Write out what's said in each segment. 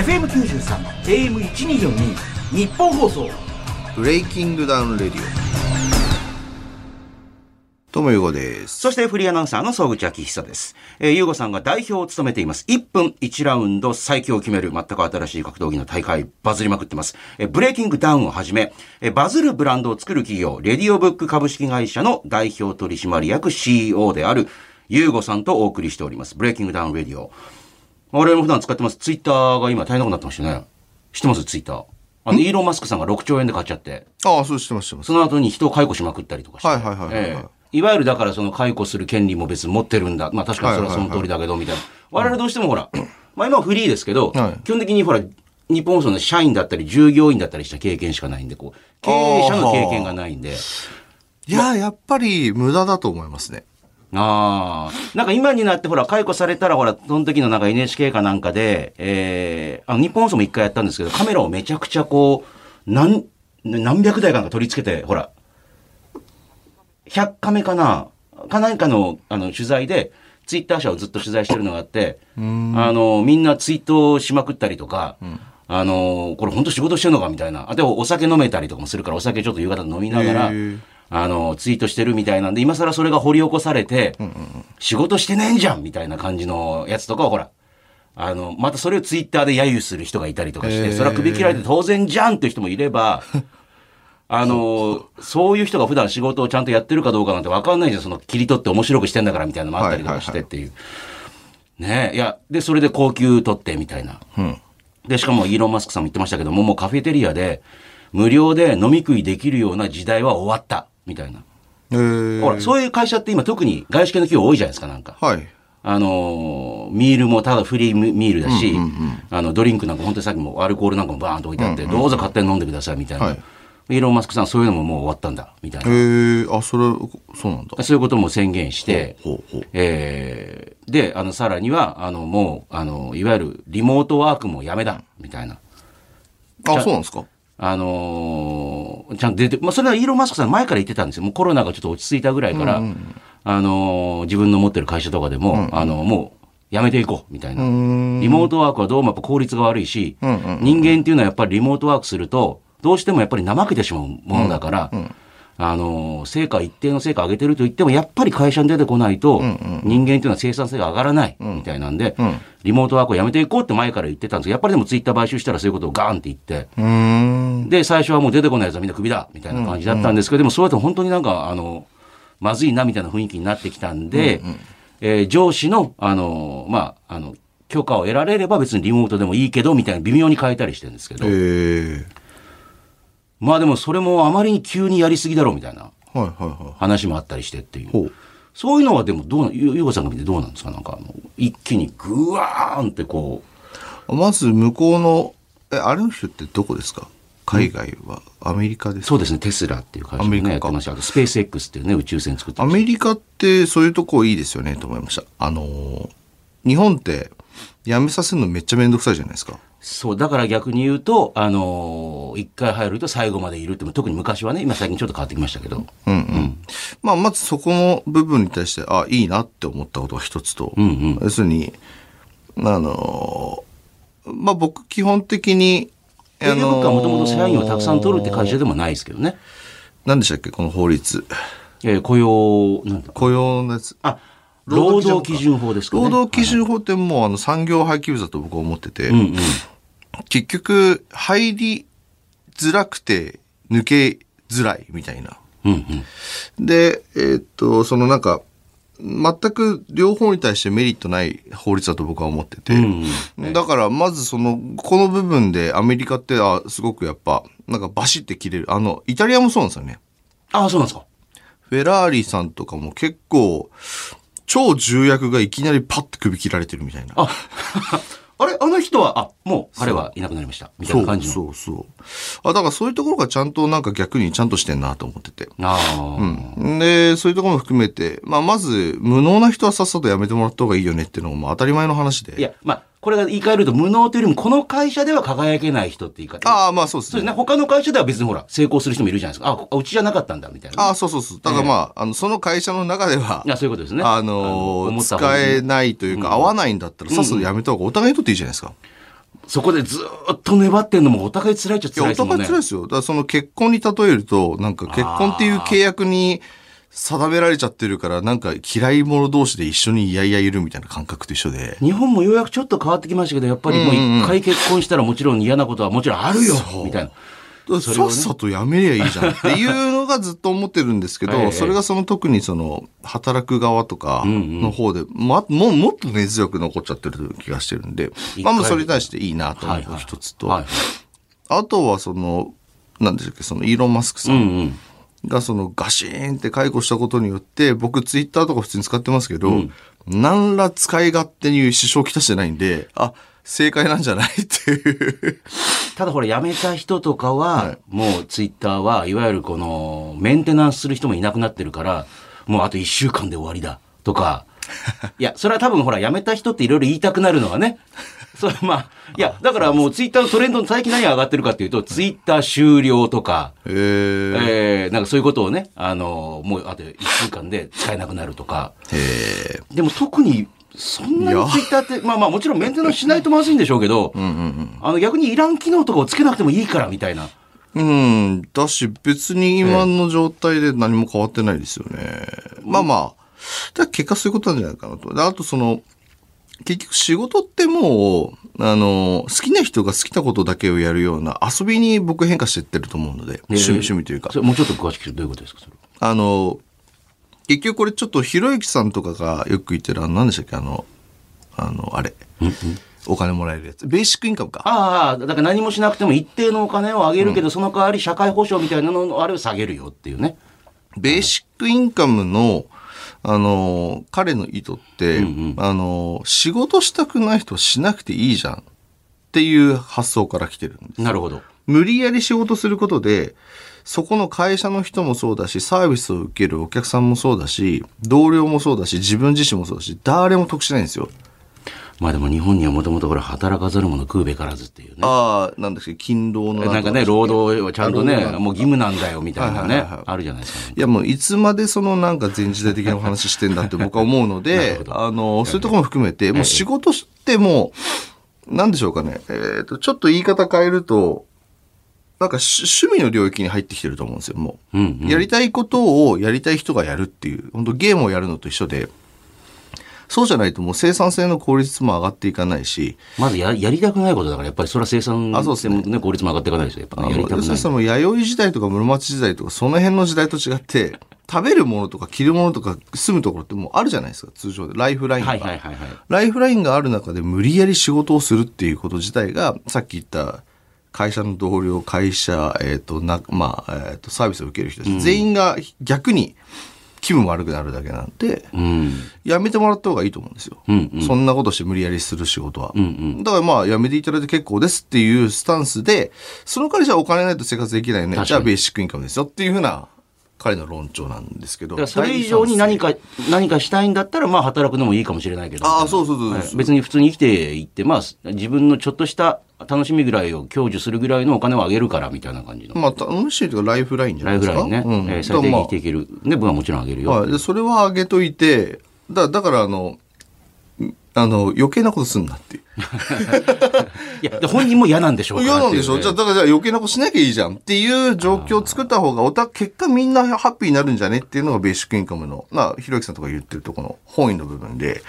FM93 AM1242 ニッポン放送ブレイキングダウンレディオどうも YUGO ですそしてフリーアナウンサーの総口昭久です。えー、 YUGO さんが代表を務めています。1分1ラウンド最強を決める全く新しい格闘技の大会、バズりまくってます。えーブレイキングダウンをはじめ、えーバズるブランドを作る企業、レディオブック株式会社の代表取締役 CEO である、 YUGO さんとお送りしております。ブレイキングダウンレディオ。我々も普段使ってます。ツイッターが今大変なことになってましたね。知ってます？ツイッター。あの、イーロン・マスクさんが6兆円で買っちゃって。ああそう知ってます知ってますその後に人を解雇しまくったりとかして。はいはいはいはいはいええいわゆるだからその解雇する権利も別に持ってるんだ。まあ確かにそれはその通りだけど、みたいな。我々どうしてもほら、まあ今はフリーですけど、はい基本的にほら、日本放送の社員だったり従業員だったりした経験しかないんで、こう、経営者の経験がないんで、いややっぱり無駄だと思いますねああ、なんか今になってほら、解雇されたらほら、その時のなんか NHK かなんかで、えー、あの、日本放送も一回やったんですけど、カメラをめちゃくちゃこう、何、何百台かなんか取り付けて、ほら、100カメかなかなんかの、あの、取材で、ツイッター社をずっと取材してるのがあって、あの、みんなツイートしまくったりとか、あの、これ本当仕事してんのかみたいな。あ、でもお酒飲めたりとかもするから、お酒ちょっと夕方飲みながらあの、ツイートしてるみたいなんで、今更それが掘り起こされて、仕事してねえんじゃんみたいな感じのやつとかをほら、あの、またそれをツイッターで揶揄する人がいたりとかして、それは首切られて当然じゃんっていう人もいれば、あの、そういう人が普段仕事をちゃんとやってるかどうかなんてわかんないじゃん。その切り取って面白くしてんだからみたいなのもあったりとかしてっていう。ねえ。いや、で、それで高級取ってみたいな。で、しかもイーロン・マスクさんも言ってましたけども、もうカフェテリアで無料で飲み食いできるような時代は終わった。みたいな。えー、ほら、そういう会社って今特に外資系の企業多いじゃないですか、なんか。はいあのーミールもただフリーミールだし、あの、ドリンクなんか本当にさっきもアルコールなんかもバーンと置いてあって、どうぞ勝手に飲んでくださいみたいな。はいイーロン・マスクさんそういうのももう終わったんだ、みたいえな。ー、あそれそうなんだそういうことも宣言して、ほえーで、あの、さらには、あの、もう、あの、いわゆるリモートワークもやめだ、みたいな。あそうなんですか？あのーちゃんと出て、まあ、それはイーロン・マスクさん前から言ってたんですよ。もうコロナがちょっと落ち着いたぐらいから、あのー自分の持ってる会社とかでも、あのもう、やめていこう、みたいな。リモートワークはどうもやっぱ効率が悪いし、人間っていうのはやっぱりリモートワークすると、どうしてもやっぱり怠けてしまうものだから、あのー成果、一定の成果上げてると言っても、やっぱり会社に出てこないと、人間っていうのは生産性が上がらない、みたいなんで、リモートワークをやめていこうって前から言ってたんです。けど、やっぱりでもツイッター買収したらそういうことをガーンって言って、で、最初はもう出てこないやつはみんなクビだみたいな感じだったんですけど、でもそうやって本当になんか、あの、まずいなみたいな雰囲気になってきたんで、えー上司の、あの、まあ、あの、許可を得られれば別にリモートでもいいけど、みたいな微妙に変えたりしてるんですけど、えー、まあでもそれもあまりに急にやりすぎだろうみたいな話もあったりしてっていう。そういうのはでもどうな、ゆゆうごさんが見てどうなんですか？なんかあの、一気にグワーンってこまず向こうのえあれの人ってどこですか？海外は？アメリカでう、すか？そうですね、テスラっていう会社もね、アメリカか。やスペース X っていうね、宇宙船作ってアメリカってそういうとこいいですよねと思いました。あのー日本って辞めさせるのめっちゃめんど。くさいじゃないですか。そう、だから逆に言うと、あのー一回入ると最後までいるって、特に昔はね、今最近ちょっと変わってきましたけど、うんうん。まあ、まずそこの部分に対して、あ、いいなって思ったことが一つと、うんうん要するに、あのーまあ僕基本的に、営業部はもともと社員をたくさん取るって会社でもないですけどね。何でしたっけこの法律。えー雇用、なんだ雇用のやつ。あ、労働基準法ですかね。労働基準法ってもうあの産業廃棄物だと僕は思ってて、うんうん。結局入りづらくて抜けづらいみたいな。うんうん。で、えーっと、そのなんか、全く両方に対してメリットない法律だと僕は思ってて、うんだからまずその、この部分でアメリカって、あ、すごくやっぱ、なんかバシって切れる。あの、イタリアもそうなんですよね。ああ、そうなんですか。フェラーリさんとかも結構、超重役がいきなりパッて首切られてるみたいな。あ、あれあの人は、あ、もう彼はいなくなりました。みたいな感じの。そうそうそう。あ、だからそういうところがちゃんとなんか逆にちゃんとしてんなと思ってて。ああ、で、そういうところも含めて、まあ、まず、無能な人はさっさと辞めてもらった方がいいよねっていうのもまあ当たり前の話で。いや、まあ、これが言い換えると無能というよりも、この会社では輝けない人って言い方。ああ、まあそうですね。そうですね。他の会社では別にほら、成功する人もいるじゃないですか。あ、うちじゃなかったんだ、みたいな。ああ、そうそうそう。だからまあ、あの、その会社の中では、いや、そういうことですね。あの使えないというか、合わないんだったら、さっさと辞めた方がお互いにとっていいじゃないですか。そこでずーっと粘ってんのもお互い辛いっちゃいや、お辛いですもんね互い辛い。ですよ。だからその結婚に例えると、なんか結婚っていう契約に定められちゃってるから、なんか嫌い者同士で一緒にいやいやいるみたいな感覚と一緒で。日本もようやくちょっと変わってきましたけど、やっぱりもう一回結婚したらもちろん嫌なことはもちろんあるよみたいな。それをねさっさとやめりゃいいじゃんっていうのがずっと思ってるんですけど、ええ。それがその特にその働く側とかの方で、ま、もうもっと根強く残っちゃってる気がしてるんで、まあまあそれに対していいなと思うはいはい。一つと、はい。あとはその、なんでしたっけ、そのイーロン・マスクさうんんうん。がそのガシーンって解雇したことによって、僕ツイッターとか普通に使ってますけど、何ら使い勝手に支障をきたしてないんで、あ、正解なんじゃない？っていう。ただほら、辞めた人とかは、もうツイッターはいわゆるこの、メンテナンスする人もいなくなってるから、もうあと1週間で終わりだ、とか。いや、それは多分ほら、辞めた人っていろいろ言いたくなるのはね。それまあ、いや、だからもうツイッターのトレンドの最近何が上がってるかっていうと、ツイッター終了とか、えー、えー、なんかそういうことをね、あの、もうあと1週間で使えなくなるとか。えでも特に、そんなにツイッターって、まあまあもちろんメンテナンスしないとまずいんでしょうけど、あの逆にいらん機能とかをつけなくてもいいからみたいな。ー、うん、だし別に今の状態で何も変わってないですよね。まあまあ、だ結果そういうことなんじゃないかなと。であとその、結局仕事ってもう、あの、好きな人が好きなことだけをやるような遊びに僕変化していってると思うので、趣味、趣味というか。それもうちょっと詳しくどういうことですかそれあの、結局これちょっとひろゆきさんとかがよく言ってる、あの、何でしたっけ、あの、あの、あれ。お金もらえるやつ。ベーシックインカムか。ああ、だから何もしなくても一定のお金を上げるけど、その代わり社会保障みたいなののあれを下げるよっていうね。ベーシックインカムの、あの、彼の意図って、あの、仕事したくない人はしなくていいじゃんっていう発想から来てるんです。なるほど。無理やり仕事することで、そこの会社の人もそうだし、サービスを受けるお客さんもそうだし、同僚もそうだし、自分自身もそうだし、誰も得しないんですよ。まあでも日本にはもともとほら、働かざる者食うべからずっていうね。ああ、なんですけど、勤労のなんかね、労働はちゃんとねもう義務なんだよみたいなねあるじゃないですか、ね。いやもういつまでそのなんか前時代的なお話してんだって僕は思うので あの、そういうところも含めて、もう仕事しても、なんでしょうかね、えっ、と、ちょっと言い方変えると、なんか趣趣味の領域に入ってきてると思うんですよ、もう。うんうん。やりたいことをやりたい人がやるっていう、本当ゲームをやるのと一緒で、そうじゃないともう生産性の効率も上がっていかないし、まずややりたくないことだから、やっぱりそれは生産あそうですね効率も上がっていかないですよ。やっぱね、やりたくない。その弥生時代とか室町時代とかその辺の時代と違って、食べるものとか着るものとか住むところってもうあるじゃないですか、通常で。ライフラインが。はいはいはいはい。ライフラインがある中で無理やり仕事をするっていうこと自体が、さっき言った会社の同僚、会社、えっ、と、な、まあ、えっ、と、サービスを受ける人たち、全員が逆に気分悪くなるだけなんで、うん。やめてもらった方がいいと思うんですよ。うんうんそんなことして無理やりする仕事は。うんうんだからまあ、やめていただいて結構ですっていうスタンスで、その代わりじゃあお金ないと生活できないよね。じゃあベーシックインカムですよっていうふうな彼の論調なんですけど。それ以上に何か、何かしたいんだったら、まあ働くのもいいかもしれないけど。ああ、そうそうそうはい別に普通に生きていって、まあ自分のちょっとした楽しみぐらいを享受するぐらいのお金をあげるからみたいな感じの。まあ、楽しいというかライフラインじゃなライいですか？フラインね。うんえー最低限生きていける、ね、分はもちろんあげるよ。それは上げといてだだからあのんあの余計なことすんなっていういや、本人も嫌なんでしょうか嫌なんでしょ？うじゃあだからじゃあ余計なことしなきゃいいじゃんっていう状況を作った方がおた結果みんなハッピーになるんじゃね？っていうのがベーシックインカムのまあひろゆきさんとか言ってるとこの本意の部分で。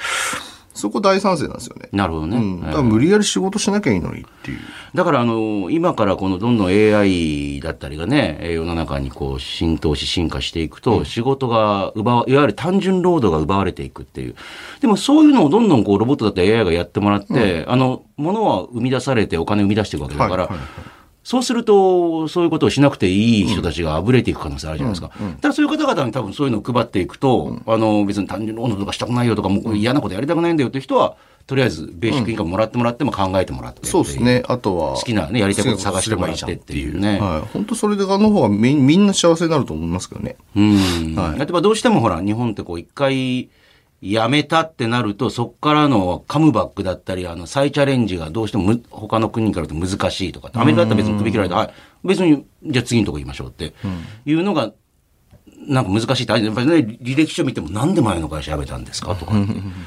そこ大賛成なんですよね。なるほどね。うん、だから無理やり仕事しなきゃいいのにっていう。だからあの今からこのどんどん AI だったりがねえー世の中にこう浸透し進化していくと、仕事が奪わいわゆる単純労働が奪われていくっていうでもそういうのをどんどんこうロボットだったり AI がやってもらって、あの物は生み出されてお金を生み出していくわけだから、はいはいはいそうすると、そういうことをしなくていい人たちがあぶれていく可能性あるじゃないですか。ただそういう方々に多分そういうのを配っていくと、あの、別に単純労働とかしたくないよとか、もう嫌なことやりたくないんだよっていう人は、とりあえずベーシックインカムもらってもらっても考えてもらって。そうですね。あとは。好きなね、やりたいこと探してもらってっていうね。はい。本当それであの方がみみんな幸せになると思いますけどね。うん。はい例えばどうしてもほら、日本ってこう一回辞めたってなると、そこからのカムバックだったり、あの、再チャレンジがどうしてもむ他の国からと難しいとか、アメリカだったら別に首切られて、はい、別に、じゃあ次のとこ行きましょうっていうのが、なんか難しいって、やっぱりね、履歴書見てもなんで前の会社辞めたんですかとか。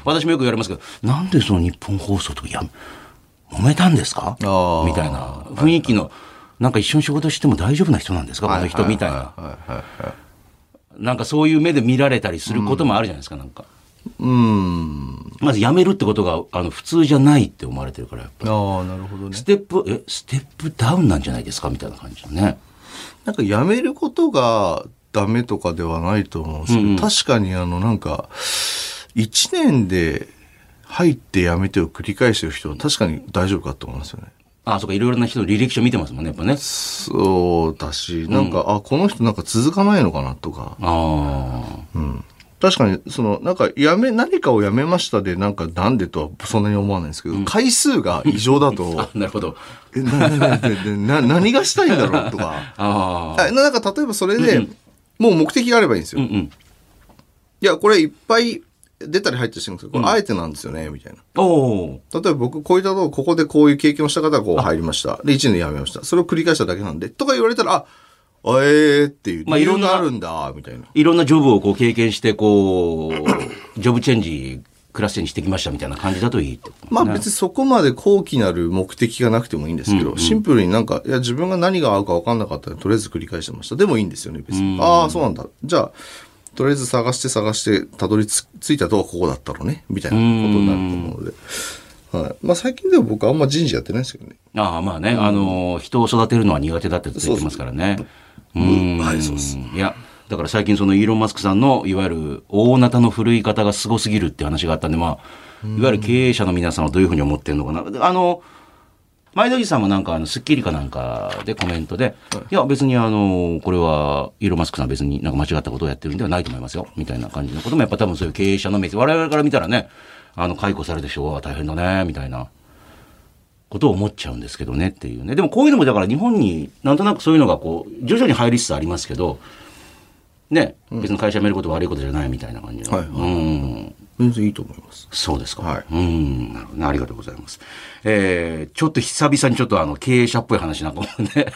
私もよく言われますけど、なんでその日本放送とかやめ、揉めたんですか？みたいな。雰囲気の、なんか一緒に仕事しても大丈夫な人なんですか？この人みたいな。なんかそういう目で見られたりすることもあるじゃないですか、なんか。うん。まず辞めるってことが、あの、普通じゃないって思われてるから、やっぱり。ああ、なるほどねス。テップ、え、ステップダウンなんじゃないですかみたいな感じのね。なんか辞めることがダメとかではないと思うんですけど、うんうん確かにあのなんか、一年で入って辞めてを繰り返してる人は確かに大丈夫かと思いますよね。あ、そうか、いろいろな人の履歴書見てますもんね、やっぱね。そうだし、なんか、あ、この人なんか続かないのかなとか。あうん。確かに、その、なんか、やめ、何かをやめましたで、なんか、なんでとはそんなに思わないんですけど、回数が異常だと あ。、なるほど。え、な、な、な、な、な何がしたいんだろうとか。ああ。あなんか、例えばそれで、もう目的があればいいんですよ。うんうん。いや、これいっぱい出たり入ったりしてるんですけど、これあえてなんですよね、みたいな。おお例えば僕、こういったとこ、ここでこういう経験をした方がこう入りました。で、1年で辞めました。それを繰り返しただけなんで、とか言われたら、あ、あえーっていう、まあいろんながあるんだ、みたいな。いろんなジョブをこう経験して、こう、ジョブチェンジ、クラスチェンジしてきましたみたいな感じだといいとねまあ別にそこまで高貴なる目的がなくてもいいんですけど、シンプルになんか、いや自分が何が合うか分かんなかったらとりあえず繰り返してました。でもいいんですよね、別に。ああ、そうなんだ。じゃあ、とりあえず探して探して、たどり着いたとはここだったろうね、みたいなことになると思うので。はい。まあ最近では僕あんま人事やってないですけどね。ああ、まあね、あの、人を育てるのは苦手だって言ってますからね。うん。はいそうですいや、だから最近そのイーロン・マスクさんの、いわゆる大ナタの振るい方がすごすぎるって話があったんで、まあ、いわゆる経営者の皆さんはどういうふうに思ってるのかな。あの、前田さんもなんか、あの、スッキリかなんかでコメントで、いや、別にあの、これは、イーロン・マスクさんは別になんか間違ったことをやってるんではないと思いますよ、みたいな感じのことも、やっぱ多分そういう経営者の目線、我々から見たらね、あの、解雇されてしょうが大変だね、みたいな。ことを思っちゃうんですけどねっていうね。でもこういうのもだから日本になんとなくそういうのがこう徐々に入りつつありますけど、ね、別に会社辞めることは悪いことじゃないみたいな感じの。はいはいうん。全然いいと思います。そうですか。はいうん。なるほどね。ありがとうございます。えー、ちょっと久々にちょっとあの、経営者っぽい話なんかもね。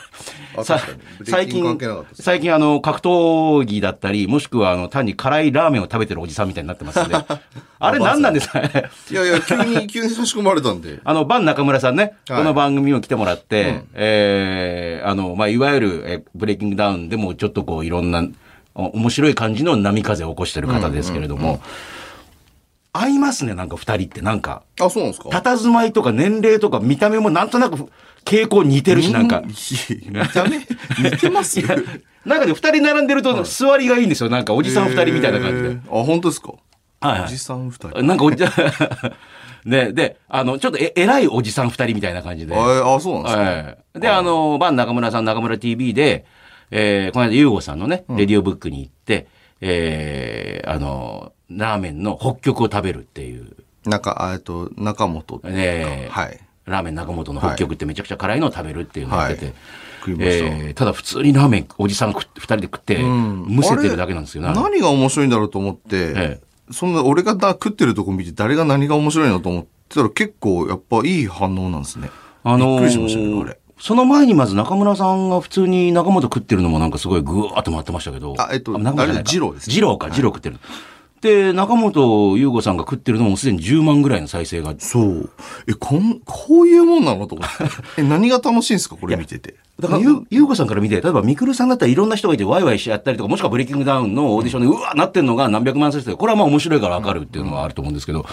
に最近最近あの、格闘技だったり、もしくはあの、単に辛いラーメンを食べてるおじさんみたいになってますんで。あれ何なんですかね？いやいや、急に、急に差し込まれたんで。あの、バン中村さんね、はいこの番組にも来てもらって、えーあの、まあ、いわゆる、えブレイキングダウンでもちょっとこう、いろんな、お面白い感じの波風を起こしてる方ですけれども、合いますね、なんか二人って、なんか。あ、そうなんですか？佇まいとか年齢とか見た目もなんとなく傾向似てるし、なんか。見た目？似てますいやなんかね、二人並んでると座りがいいんですよ。なんかおじさん二人みたいな感じで。えーあ、本当ですか？はいはいおじさん二人。なんかおじ、ね、で、あの、ちょっとえ偉いおじさん二人みたいな感じで。あ、あそうなんですか？はい。で、あの、バン中村さん、中村 TV で、えーこの間、ゆうごさんのね、レディオブックに行って、えーあの、ラーメンの北極を食べるっていう、中、あえっと、中本っていうかねはい。ラーメン中本の北極ってめちゃくちゃ辛いのを食べるっていうのをやってて、はい。えーただ普通にラーメンおじさん食って二人で食って、むせてるだけなんですよ何が面白いんだろうと思って、えそんな俺がだ食ってるとこ見て誰が何が面白いのと思ってたら結構やっぱいい反応なんですね。あのーびっくりしましたね、あれ。その前にまず中村さんが普通に中本食ってるのもなんかすごいぐわーっと回ってましたけど。あえっと中本じゃないか二郎ですね二郎か、二郎食ってる。で、中本優吾さんが食ってるのもすでに10万ぐらいの再生が。そう。え、こん、こういうもんなのと思って。え、何が楽しいんですかこれ見てて？だから、ゆ優吾さんから見て、例えば、みくるさんだったらいろんな人がいてワイワイし合ったりとか、もしくはブレイキングダウンのオーディションで、うわなってんのが何百万再生これはまあ面白いからわかるっていうのはあると思うんですけど、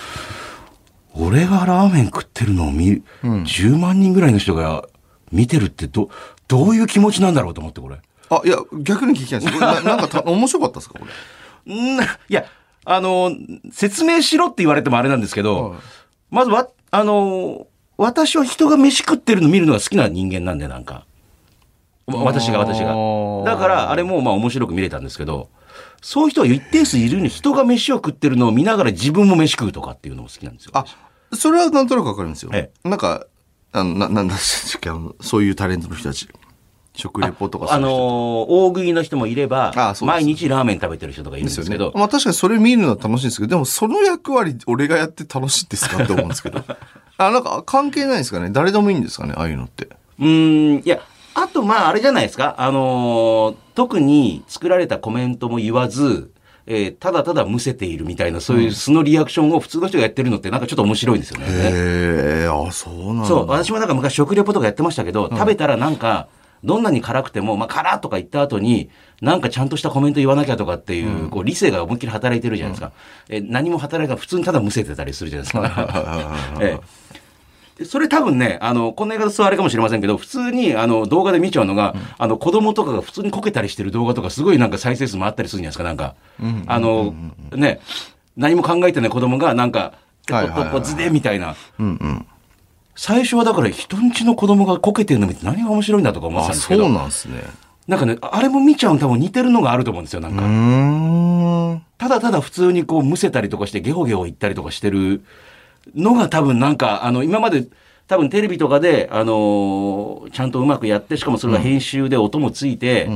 俺がラーメン食ってるのを見、10万人ぐらいの人が見てるってど、どういう気持ちなんだろうと思って、これ。あ、いや、逆に聞きたいんですこれな なんかた面白かったですかこれ？んいや、あの、説明しろって言われてもあれなんですけど、はいまずわ、あの、私は人が飯食ってるの見るのが好きな人間なんで、なんか。わ私が私がだから、あれもまあ面白く見れたんですけど、そういう人は一定数いるに人が飯を食ってるのを見ながら自分も飯食うとかっていうのも好きなんですよ。あ、それはなんとなくわかるんですよ。えなんか、あの、な、なんだっけ、あの、そういうタレントの人たち。食レポとかあのー大食いの人もいればあ、そうです毎日ラーメン食べてる人とかいるんですけど、。まあ確かにそれ見るのは楽しいんですけど、でもその役割俺がやって楽しいですかって思うんですけど。あ、なんか関係ないんですかね？誰でもいいんですかね？ああいうのって。うーん、いや、あと、まあ、あれじゃないですか？あのー特に作られたコメントも言わず、えーただただむせているみたいな、そういう素のリアクションを普通の人がやってるのってなんかちょっと面白いんですよね。へえ、あ、そうなんだ。そう、私もなんか昔食レポとかやってましたけど、食べたらなんか、どんなに辛くても、まあ、辛とか言った後に、なんかちゃんとしたコメント言わなきゃとかっていう、こう、理性が思いっきり働いてるじゃないですか。え、何も働いて普通にただむせてたりするじゃないですか。えそれ多分ね、あの、こんな言い方はあれかもしれませんけど、普通に、あの、動画で見ちゃうのが、あの、子供とかが普通にこけたりしてる動画とか、すごいなんか再生数もあったりするんじゃないですか、なんか。あの、ね、何も考えてない子供が、なんか、ポッポズでみたいな。うんうん。最初はだから人んちの子供がこけてるの見て何が面白いんだとか思ってたあ、んですけど。そうなんですね。なんかね、あれも見ちゃうの多分似てるのがあると思うんですよ、なんか。ただただ普通にこうむせたりとかしてゲホゲホ言ったりとかしてるのが多分なんか、あの、今まで多分テレビとかで、あのーちゃんとうまくやって、しかもそれが編集で音もついて、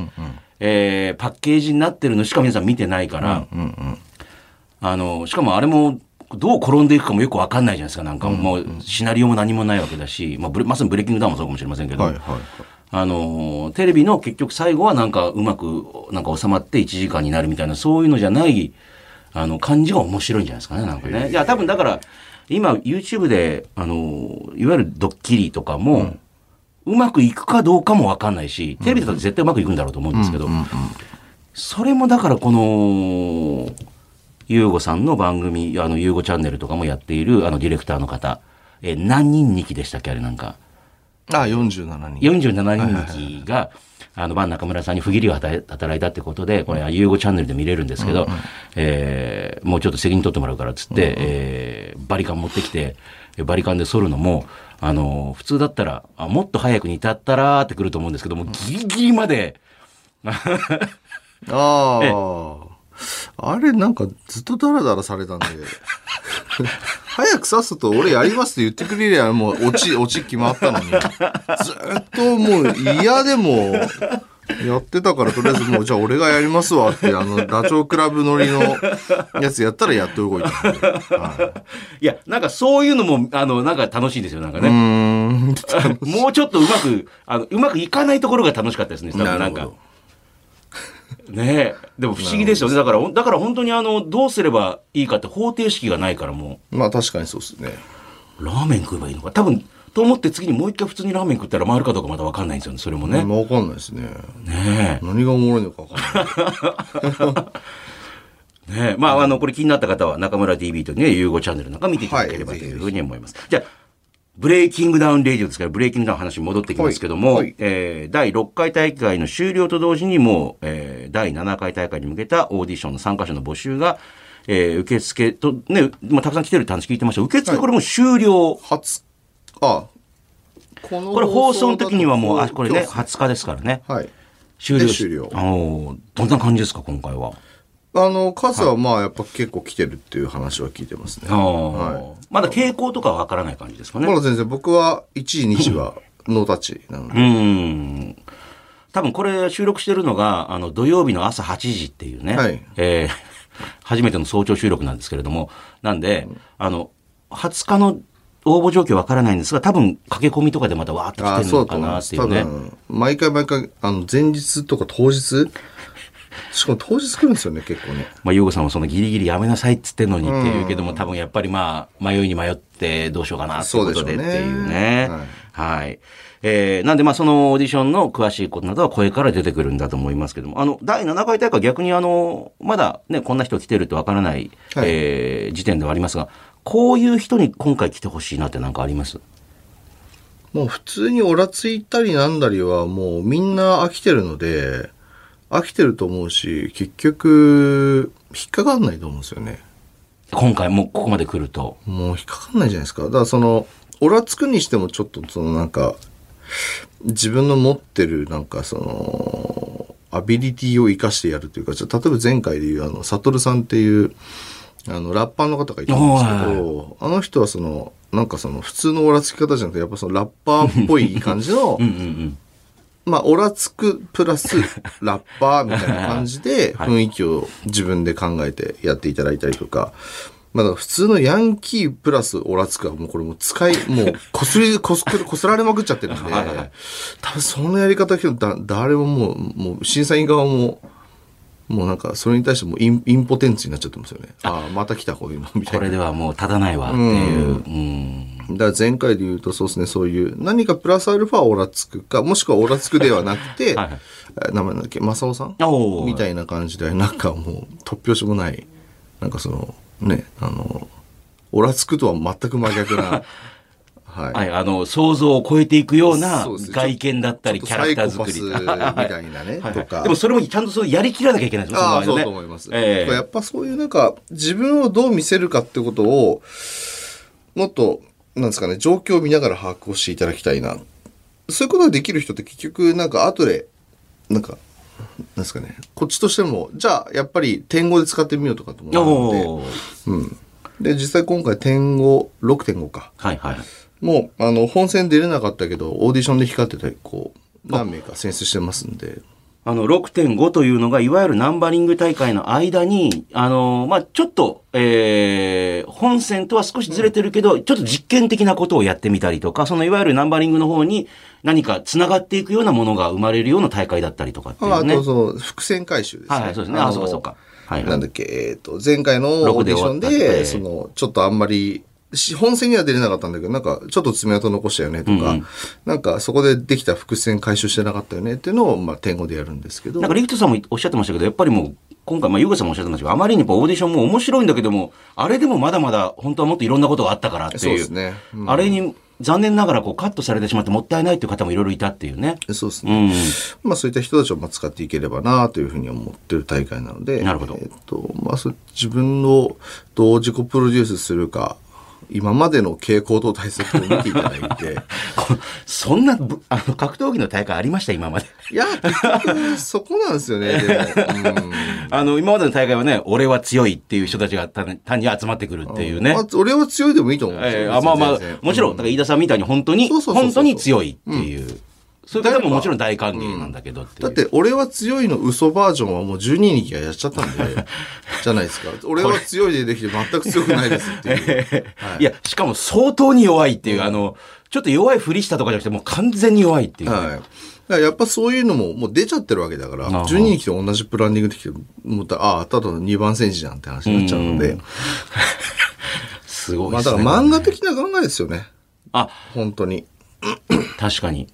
えーパッケージになってるのしか皆さん見てないから、あの、しかもあれも、どう転んでいくかもよくわかんないじゃないですか。なんかもう、シナリオも何もないわけだし、まあ、まさにブレイキングダウンもそうかもしれませんけど、はいはいはい。あの、テレビの結局最後はなんかうまく、なんか収まって1時間になるみたいな、そういうのじゃない、あの、感じが面白いんじゃないですかね、なんかね。いや、多分だから、今 YouTube で、あの、いわゆるドッキリとかも、うまくいくかどうかもわかんないし、テレビだと絶対うまくいくんだろうと思うんですけど、それもだからこの、ゆうごさんの番組、あの、ゆうごチャンネルとかもやっている、あの、ディレクターの方、え、何人2期でしたっけあれなんか。あ、47人。47人気が、あの、晩中村さんに不義理を働いたってことで、これはゆうごチャンネルで見れるんですけど、えーもうちょっと責任取ってもらうからっつって、えーバリカン持ってきて、えバリカンで剃るのも、あの、普通だったら、あもっと早くに至ったらーってくると思うんですけども、ギリギリまで、ああ。あれなんかずっとダラダラされたんで。早くさっさと俺やりますって言ってくれりゃもう落ち、落ち決まったのに。ずっともう嫌でもやってたからとりあえずもうじゃあ俺がやりますわってあのダチョウ倶楽部乗りのやつやったらやっと動いた。はいや、なんかそういうのも、あの、なんか楽しいんですよ、なんかね。もうちょっとうまく、あの、うまくいかないところが楽しかったですね、なんかなるほ。ねえ。でも不思議ですよね。だから、だから本当にあの、どうすればいいかって方程式がないからもまあ確かにそうですね。う、ラーメン食えばいいのか。多分、と思って次にもう一回普通にラーメン食ったら回るかどうかまだわかんないんですよね、それもね。まあわかんないですね。ね何がおもろいのかわかんない。え。ねえ。まあ、あの、これ気になった方は中村 TV とね、 YUGO チャンネルなんか見ていただければはいというふうに思います。じゃあ、ブレイキングダウンレディオですから、ブレイキングダウンの話に戻ってきますけども、はいはいえー第6回大会の終了と同時にもう、えー第7回大会に向けたオーディションの参加者の募集が、えー受付と、ね、まあ、たくさん来てるって話聞いてました。受付これもう終了。初、あ、このこれ放送の時にはもう、あ、これね、今日20日ですからね。はい。終了終了あのどんな感じですか、今回は？あの、数はまあやっぱ結構来てるっていう話は聞いてますね。あはーまだ傾向とかはわからない感じですかね。まだ全然僕は1時2時はノータッチなのうで。ん。多分これ収録してるのが、あの、土曜日の朝8時っていうね、はいえー初めての早朝収録なんですけれども、なんで、あの、20日の応募状況わからないんですが、多分駆け込みとかでまたわーっと来てるのかなっていうね。分、毎回毎回、あの、前日とか当日しかも当日来るんですよね、結構ね。まあ、ゆうごさんもそのギリギリやめなさいっつってんのにっていうけども、多分やっぱりまあ、迷いに迷ってどうしようかなっていうことでっていうね。はい。えー、なんでまあそのオーディションの詳しいことなどは声から出てくるんだと思いますけども、あの、第7回大会逆にあの、まだね、こんな人来てるってわからない、はいえー時点ではありますが、こういう人に今回来てほしいなってなんかあります？もう普通にオラついたりなんだりはもうみんな飽きてるので、飽きてると思うし、結局、引っかかんないと思うんですよね。今回もうここまで来ると。もう引っかかんないじゃないですか。だからその、オラつくにしてもちょっとそのなんか、自分の持ってるなんかその、アビリティを生かしてやるというか、じゃあ例えば前回でいうあの、サトルさんっていう、あの、ラッパーの方がいたんですけど、あの人はその、なんかその、普通のオラつき方じゃなくて、やっぱそのラッパーっぽい感じの うん、うんうん。まあ、オラつくプラス ラッパーみたいな感じで雰囲気を自分で考えてやっていただいたりとか、まあ、だ普通のヤンキープラスオラつくはもうこれもう使い、もうこすり、こすく、こすられまくっちゃってるんで多分そのやり方けどだ誰ももう、もう審査員側も、もうなんか、それに対してもうインインポテンツになっちゃってますよね。ああ、また来たこういうの、みたいな。これではもう立たないわっていう。うん。だから前回で言うとそうですね、そういう何かプラスアルファオラつくか、もしくはオラつくではなくて、はいはい。え名前なんだっけ、マサオさん？みたいな感じで、なんかもう突拍子もない、なんかその、ね、あの、オラつくとは全く真逆な、はい。はい、あの、想像を超えていくような外見だったり、キャラクター作り。みたいなね、はい。とか。でもそれもちゃんとそうやりきらなきゃいけないですよああ、そうと思います。ええ。やっぱそういうなんか、自分をどう見せるかってことを、もっと、なんですかね、状況を見ながら把握をしていただきたいな。そういうことができる人って結局、なんか後で、なんか、なんですかね、こっちとしても、じゃあ、やっぱり点5で使ってみようとかと思うので、うん。で、実際今回点5、6.5か。はいはい。もう、あの、本戦出れなかったけど、オーディションで光ってた、こう、何名か選出してますんで、あの、6.5というのが、いわゆるナンバリング大会の間に、あの、まあ、ちょっと、えー、本戦とは少しずれてるけど、ちょっと実験的なことをやってみたりとか、そのいわゆるナンバリングの方に何か繋がっていくようなものが生まれるような大会だったりとかっていうね。ああと、その、伏線回収ですね。はいはいそうですね。のあそうかそうか。はいはい。なんだっけ、えっ、と、前回のオーディション6でで、その、ちょっとあんまり、し本戦には出れなかったんだけど、なんか、ちょっと爪痕残したよねとか、なんか、そこでできた伏線回収してなかったよねっていうのを、まあ、点5でやるんですけど。なんかリクトさんもおっしゃってましたけど、やっぱりもう、今回、まあ、ユーガさんもおっしゃってましたけど、あまりにやっぱオーディションも面白いんだけども、あれでもまだまだ、本当はもっといろんなことがあったからっていう。そうですねうんあれに、残念ながらこうカットされてしまってもったいないっていう方もいろいろいたっていうね。そうですね。うん。まあそういった人たちをまあ使っていければなというふうに思ってる大会なので、なるほどえっと、まあ自分をどう自己プロデュースするか、今までの傾向と対策を見ていただいて、こそんなぶ、あの、格闘技の大会ありました、今まで。いや、そこなんですよね、でも。うん あの、今までの大会はね、俺は強いっていう人たちが単単に集まってくるっていうねま。あ、俺は強いでもいいと思うんですよ。えーあまあまあもちろん、だから飯田さんみたいに本当に、本当に強いっていう。そういう方ももちろん大歓迎なんだけどっていう。だって、俺は強いの嘘バージョンはもう12人がやっちゃったんで、じゃないですか。俺は強いでできて全く強くないですっていう。いや、しかも相当に弱いっていう、あの、ちょっと弱いふりしたとかじゃなくて、もう完全に弱いっていう。はい。やっぱそういうのももう出ちゃってるわけだから、あは12人来て同じプランニングできて、もうたああ、ただの2番戦時じゃんって話になっちゃうので、すごいまあですね。だから漫画的な考えですよね。あ、本当に。確かに。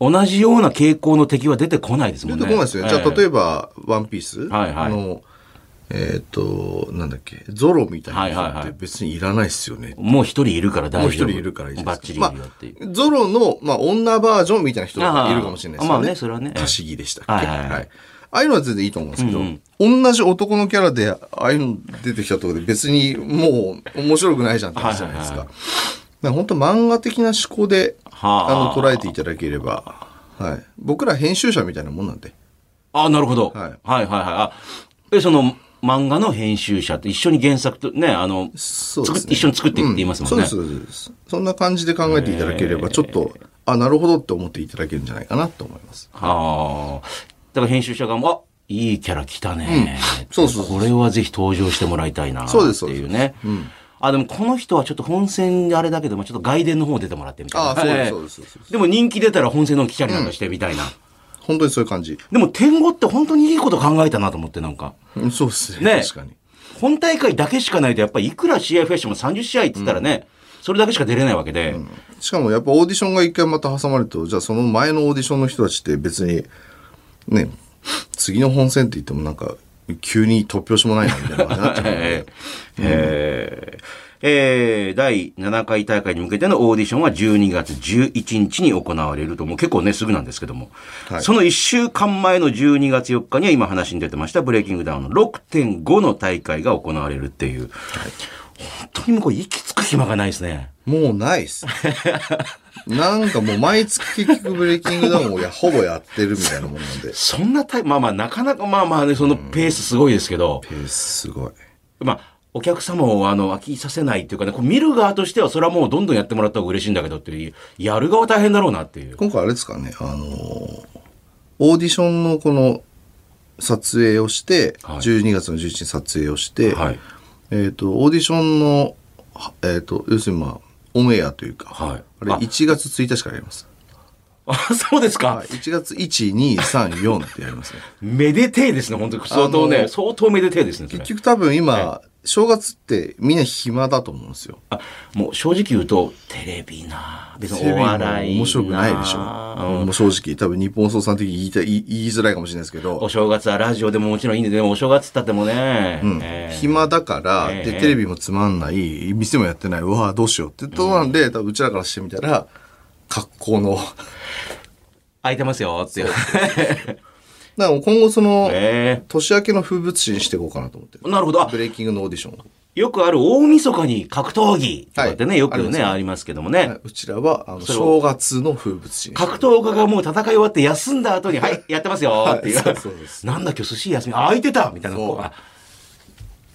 同じような傾向の敵は出てこないですもんね。出てこないですよね。じゃあ、例えば、ワンピースはいはいの、えっ、と、なんだっけ、ゾロみたいな人っはいはいはいて別にいらないですよね。もう一人いるから大丈夫。もう一人いるからいいバッチリいですか。るよっていう。まあ、ゾロの、まあ、女バージョンみたいな人がいるかもしれないですよね。あまあねそれはねカシギでしたっけ、はいはいはいああいうのは全然いいと思うんですけど、同じ男のキャラで、ああいうの出てきたところで別にもう面白くないじゃんって話じゃないですか。はいだから本当漫画的な思考で、はああの、捉えていただければ、はい。僕ら編集者みたいなもんなんで。あ、なるほど。はいはいはいはい。あ、え、その、漫画の編集者と一緒に原作とね、あの、そうですね。一緒に作っていって言いますもんねうそうです、そうです。そんな感じで考えていただければ、ちょっと、あ、なるほどって思っていただけるんじゃないかなと思います。はあ。だから編集者側も、あ、いいキャラ来たね、そうそうそうこれはぜひ登場してもらいたいなってそうですそうですいうね。あ、でもこの人はちょっと本戦あれだけども、ちょっと外伝の方出てもらってみたいな。ああ、そうです、はいそうです、でも人気出たら本戦の来たりなんかしてみたいな。本当にそういう感じ。でも天狗って本当にいいこと考えたなと思ってなんか。うんそうですね。ね確かに。本大会だけしかないと、やっぱりいくら試合増やしても30試合って言ったらね、それだけしか出れないわけで。しかもやっぱオーディションが一回また挟まれると、じゃあその前のオーディションの人たちって別に、ね、次の本戦って言ってもなんか、急に突拍子もないなみたいな感じになっちゃうので。えーえー第7回大会に向けてのオーディションは12月11日に行われると、もう結構ね、すぐなんですけども、はい。その1週間前の12月4日には今話に出てましたブレイキングダウンの6.5の大会が行われるっていう、本当にもうこれ息つく暇がないですね。もうないっす。なんかもう毎月結局ブレイキングダウンをやほぼやってるみたいなもんなんで。そんなタイプ、まあまあ、なかなかまあまあね、そのペースすごいですけど、ペースすごい。まあ、お客様をあの飽きさせないっていうかね、こう見る側としてはそれはもうどんどんやってもらった方が嬉しいんだけどっていう、やる側大変だろうなっていう。今回あれですかね、あのーオーディションのこの撮影をして、はい12月の11日に撮影をして、はい。えっ、と、オーディションの、はえっ、と、要するにまあ、オンエアというか、はいあれあ1月1日からやります。あ、そうですか。はい、1月1、2、3、4ってやりますね。めでてえですね、本当に。相当ね、相当めでてえですね、結局多分今、正月ってみんな暇だと思うんですよ。あ、もう正直言うと、テレビな。別にお笑いな。面白くないでしょ。もう正直、多分日本総さん的に言いたい言いづらいかもしれないですけど。お、正月はラジオでももちろんいいんで、でもお正月って言ったってもね、うん。えー暇だから、ええ。で、テレビもつまんない、店もやってない、うわどうしようって。とこなんで、多分うちらからしてみたら、格好の。空いてますよっていう。だから今後その、え年明けの風物詩にしていこうかなと思って。なるほど。あブレイキングのオーディションを。よくある大晦日に格闘技とかってね、はいよくね、ありますねありますけどもね。うちらは、あの、正月の風物詩格闘家がもう戦い終わって休んだ後に、はい、やってますよっていう。はいそうそうですなんだ今日寿司休み、あ空いてたみたいな。そうこうあ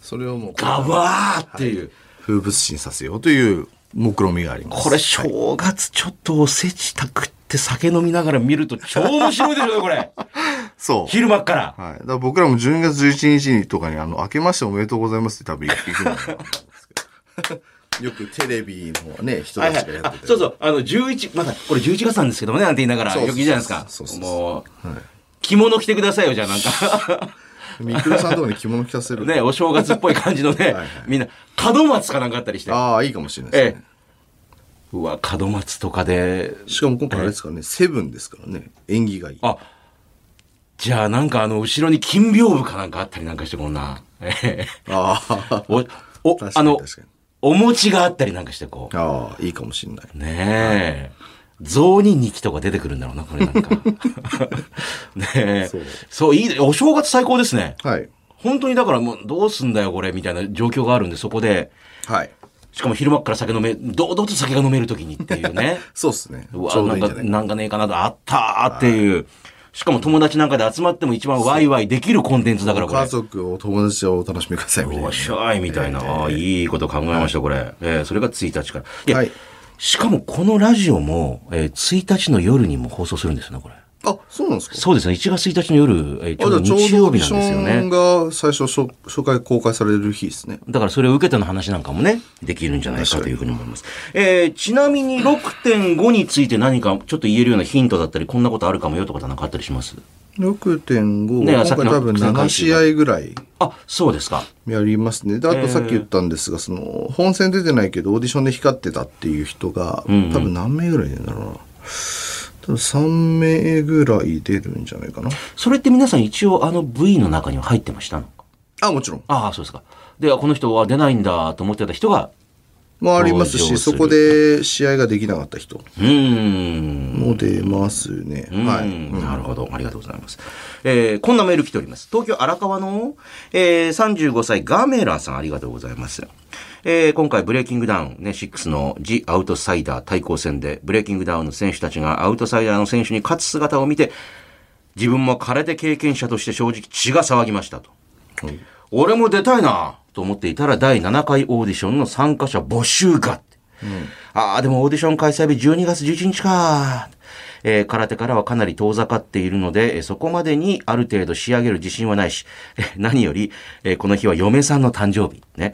それをもう、ガバーっていう。風物詩にさせようという目論みがあります。これ正月ちょっとおせちたくって酒飲みながら見ると超面白いでしょうね、これ。そう。昼間っから。はい。だから僕らも12月11日にとかに、あの、明けましておめでとうございますって多分行くんだと思うんですけどよくテレビのね、人はいはいたちがやって。て。あそうそう。あの、11、まだ、これ11月なんですけどもね、なんて言いながら、よくじゃないですか。そうそうそうもう、着物着てくださいよ、じゃあなんか。みくるさんとかに着物着させる。ね、お正月っぽい感じのねはい、みんな、門松かなんかあったりして。ああ、いいかもしれないですえね。え。うわ、門松とかで、しかも今回あれですからね、セブンですからね、縁起がいい。あ、じゃあなんかあの、後ろに金屏風かなんかあったりなんかして、こんな。ええああ、お、おあの。お餅があったりなんかして、こう。ああ、いいかもしれない。ねえ。雑煮日記とか出てくるんだろうな、これなんか。ねえ。そうそう、いいね。お正月最高ですね。はい。本当にだからもう、どうすんだよ、これ、みたいな状況があるんで、そこで、はい。しかも昼間っから酒飲め、堂々と酒が飲める時にっていうね。そうですね。うわ、なんか、なんかねえかなと、あったーっていう。しかも友達なんかで集まっても一番ワイワイできるコンテンツだから、これ家。族を友達をお楽しみくださいみたいな。おっしゃいみたいな、ああいいこと考えました、これ。えーそれが1日から。はいしかもこのラジオも、えー1日の夜にも放送するんですよね、これ。あ、そうなんですか？そうですね、1月1日の夜、えーちょうど日曜日なんですよね。が最初初初回公開される日ですね。だからそれを受けての話なんかもね、できるんじゃないかというふうに思います。えーちなみに6.5について何かちょっと言えるようなヒントだったり、こんなことあるかもよとかなんかあったりします？6.5、ね今回多分7試合ぐらいあ、そうですか。やりますね。で、あとさっき言ったんですが、その、本戦出てないけどオーディションで光ってたっていう人が、んうん多分何名ぐらいいるんだろうな。多分3名ぐらい出るんじゃないかな。それって皆さん一応あの V の中には入ってましたの？あ、もちろん。ああ、そうですか。で、この人は出ないんだと思ってた人が、もありますし、そこで試合ができなかった人うーん。も出ますね。ははい、い。なるほど。ありがとうございます。えーこんなメール来ております。東京荒川の、えー35歳ガメラさんありがとうございます。えー今回ブレイキングダウンね、6の The アウトサイダー対抗戦で、ブレイキングダウンの選手たちがアウトサイダーの選手に勝つ姿を見て、自分も空手経験者として正直血が騒ぎましたと。俺も出たいなと思っていたら第7回オーディションの参加者募集がって。ああ、でもオーディション開催日12月11日か。えー空手からはかなり遠ざかっているので、えーそこまでにある程度仕上げる自信はないし、え ー何より、えーこの日は嫁さんの誕生日。ね。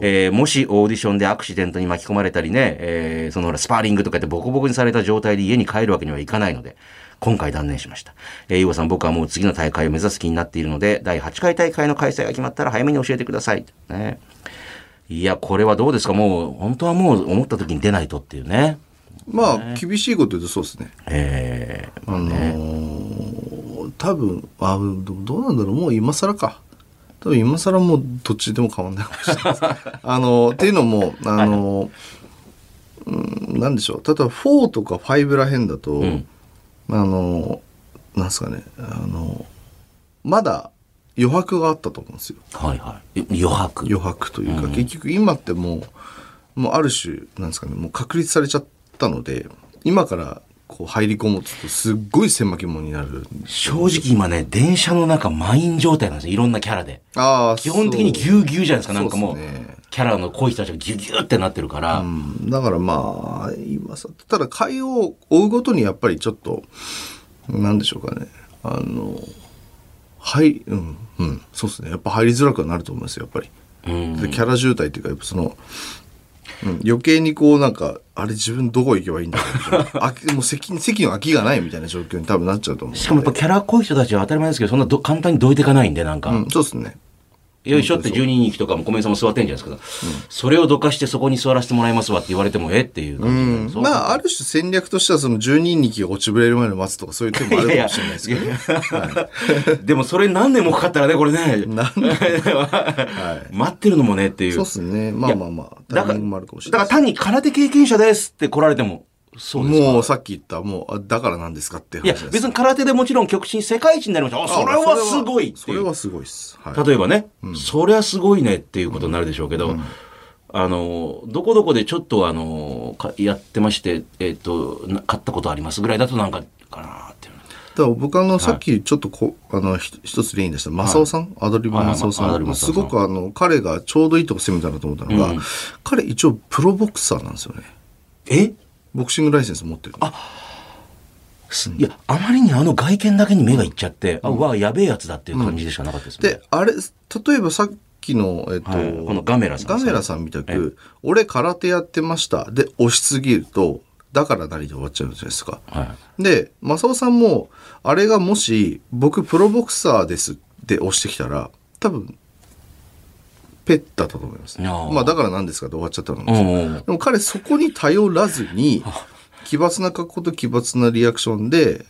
えーもしオーディションでアクシデントに巻き込まれたりね、えーそのほらスパーリングとか言ってボコボコにされた状態で家に帰るわけにはいかないので、今回断念しました。えー、ゆうごさん、僕はもう次の大会を目指す気になっているので、第8回大会の開催が決まったら早めに教えてください。ね。いや、これはどうですか？もう、本当はもう思った時に出ないとっていうね。まあ、厳しいこと言うとそうですね。えーあのー多分、あ、どどうなんだろう、もう今更か。多分今更もうどっちでも変わんないかもしれないです。あのーっていうのも、あのーうん、なんでしょう。例えば4とか5らへんだと、んあのーなんですかね、あのーまだ余白があったと思うんですよ。はいはい。え余白。余白というか、結局今ってもう、もうある種、なんですかね、もう確立されちゃったので、今からこう入り込もうとすっごい狭き門になる。正直今ね、電車の中満員状態なんですよ。いろんなキャラで。ああ、基本的にぎゅうぎゅうじゃないですか。なんかもうね、キャラの濃い人たちがぎゅうぎゅうってなってるから。うん、だからまあ、今さ、ただ会を追うごとにやっぱりちょっと、なんでしょうかね。あの、はい、うん、うん、そうですね。やっぱ入りづらくはなると思いますよ、やっぱり。うんでキャラ渋滞っていうか、やっぱその、うん余計にこうなんか、あれ自分どこ行けばいいんだろう もう席、席の空きがないみたいな状況に多分なっちゃうと思う。しかもやっぱキャラ濃い人たちは当たり前ですけど、そんなど簡単にどいていかないんで、なんか。うん、そうですね。よいしょって12人行きとかも小宮さんも座ってんじゃないですか。それをどかしてそこに座らせてもらいますわって言われてもえっていう感じで、うんまあ、ある種戦略としてはその12人気が落ちぶれるまで待つとかそういう手もあるかもしれないですけどね。でもそれ何年もかかったらね、これね。待ってるのもねっていう。そうですね。まあまあまあ、だから。単に空手経験者ですって来られても。もうさっき言った、もう、あだからなんですかっていういや別に空手でもちろん極真世界一になりました。あ、それはすごい。それはすごいです。はい。例えばね、そりゃすごいねっていうことになるでしょうけど、あの、どこどこでちょっとあの、かやってまして、えっ、と、な買ったことありますぐらいだとなんか、かなっていう。だから僕あの、さっきちょっとこあの、ひ一つ例に出した、マサオさん、アドリブのマサオさん？すごくあの、彼がちょうどいいとこ攻めたなと思ったのが、彼一応プロボクサーなんですよね。え？ボクシングライセンス持ってる。いや、あまりにあの外見だけに目がいっちゃって、あ、うわ、やべえやつだっていう感じでしかなかったですね。で、あれ、例えばさっきの、えっと、はいこのガメラさんガメラさんみたく、俺空手やってました。で、押しすぎると、だから何で終わっちゃうじゃないですか。はい。で、マサオさんも、あれがもし、僕プロボクサーですって押してきたら、多分、ペッだったと思います。まあ、だから何ですかって終わっちゃったのうでも彼そこに頼らずに、奇抜な格好と奇抜なリアクションで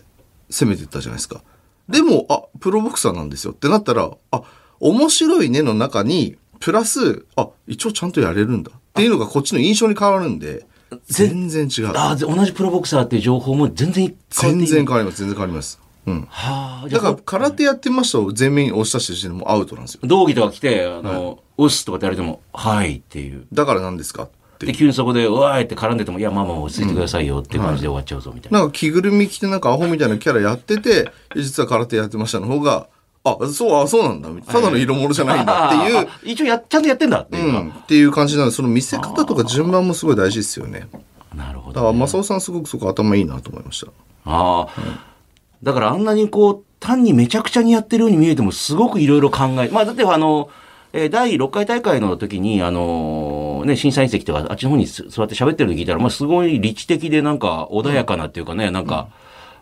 攻めていったじゃないですか。でも、あ、プロボクサーなんですよってなったら、あ、面白いねの中に、プラス、あ、一応ちゃんとやれるんだっていうのがこっちの印象に変わるんで、全然違う。あで同じプロボクサーっていう情報も全然変わ全然変わります。全然変わります。うん。はあ、だから、空手やってましたを全面に押し出してもうアウトなんですよ。道着とか来て、あの、うっすとかって言われても、はいっていう。だから何ですかっていで、う。急にそこで、うわーいって絡んでても、いや、まあまあ落ち着いてくださいよっていう感じで終わっちゃうぞ、みたいな。なんか着ぐるみ着てなんかアホみたいなキャラやってて、実は空手やってましたの方が、あ、そう、あ、そうなんだ。ただの色物じゃないんだっていう、あ一応や、ちゃんとやってんだっていうか。うん、っていう感じなので、その見せ方とか順番もすごい大事ですよね。なるほど、だから、ね。マサオさんすごくそこ頭いいなと思いました。ああ、だからあんなにこう、単にめちゃくちゃにやってるように見えても、すごくいろいろ考え、まあ、だってあの、えー第6回大会の時に、あのね、審査員席とか、あっちの方に座って喋ってるの聞いたら、まあ、すごい理知的で、なんか、穏やかなっていうかね、なんか、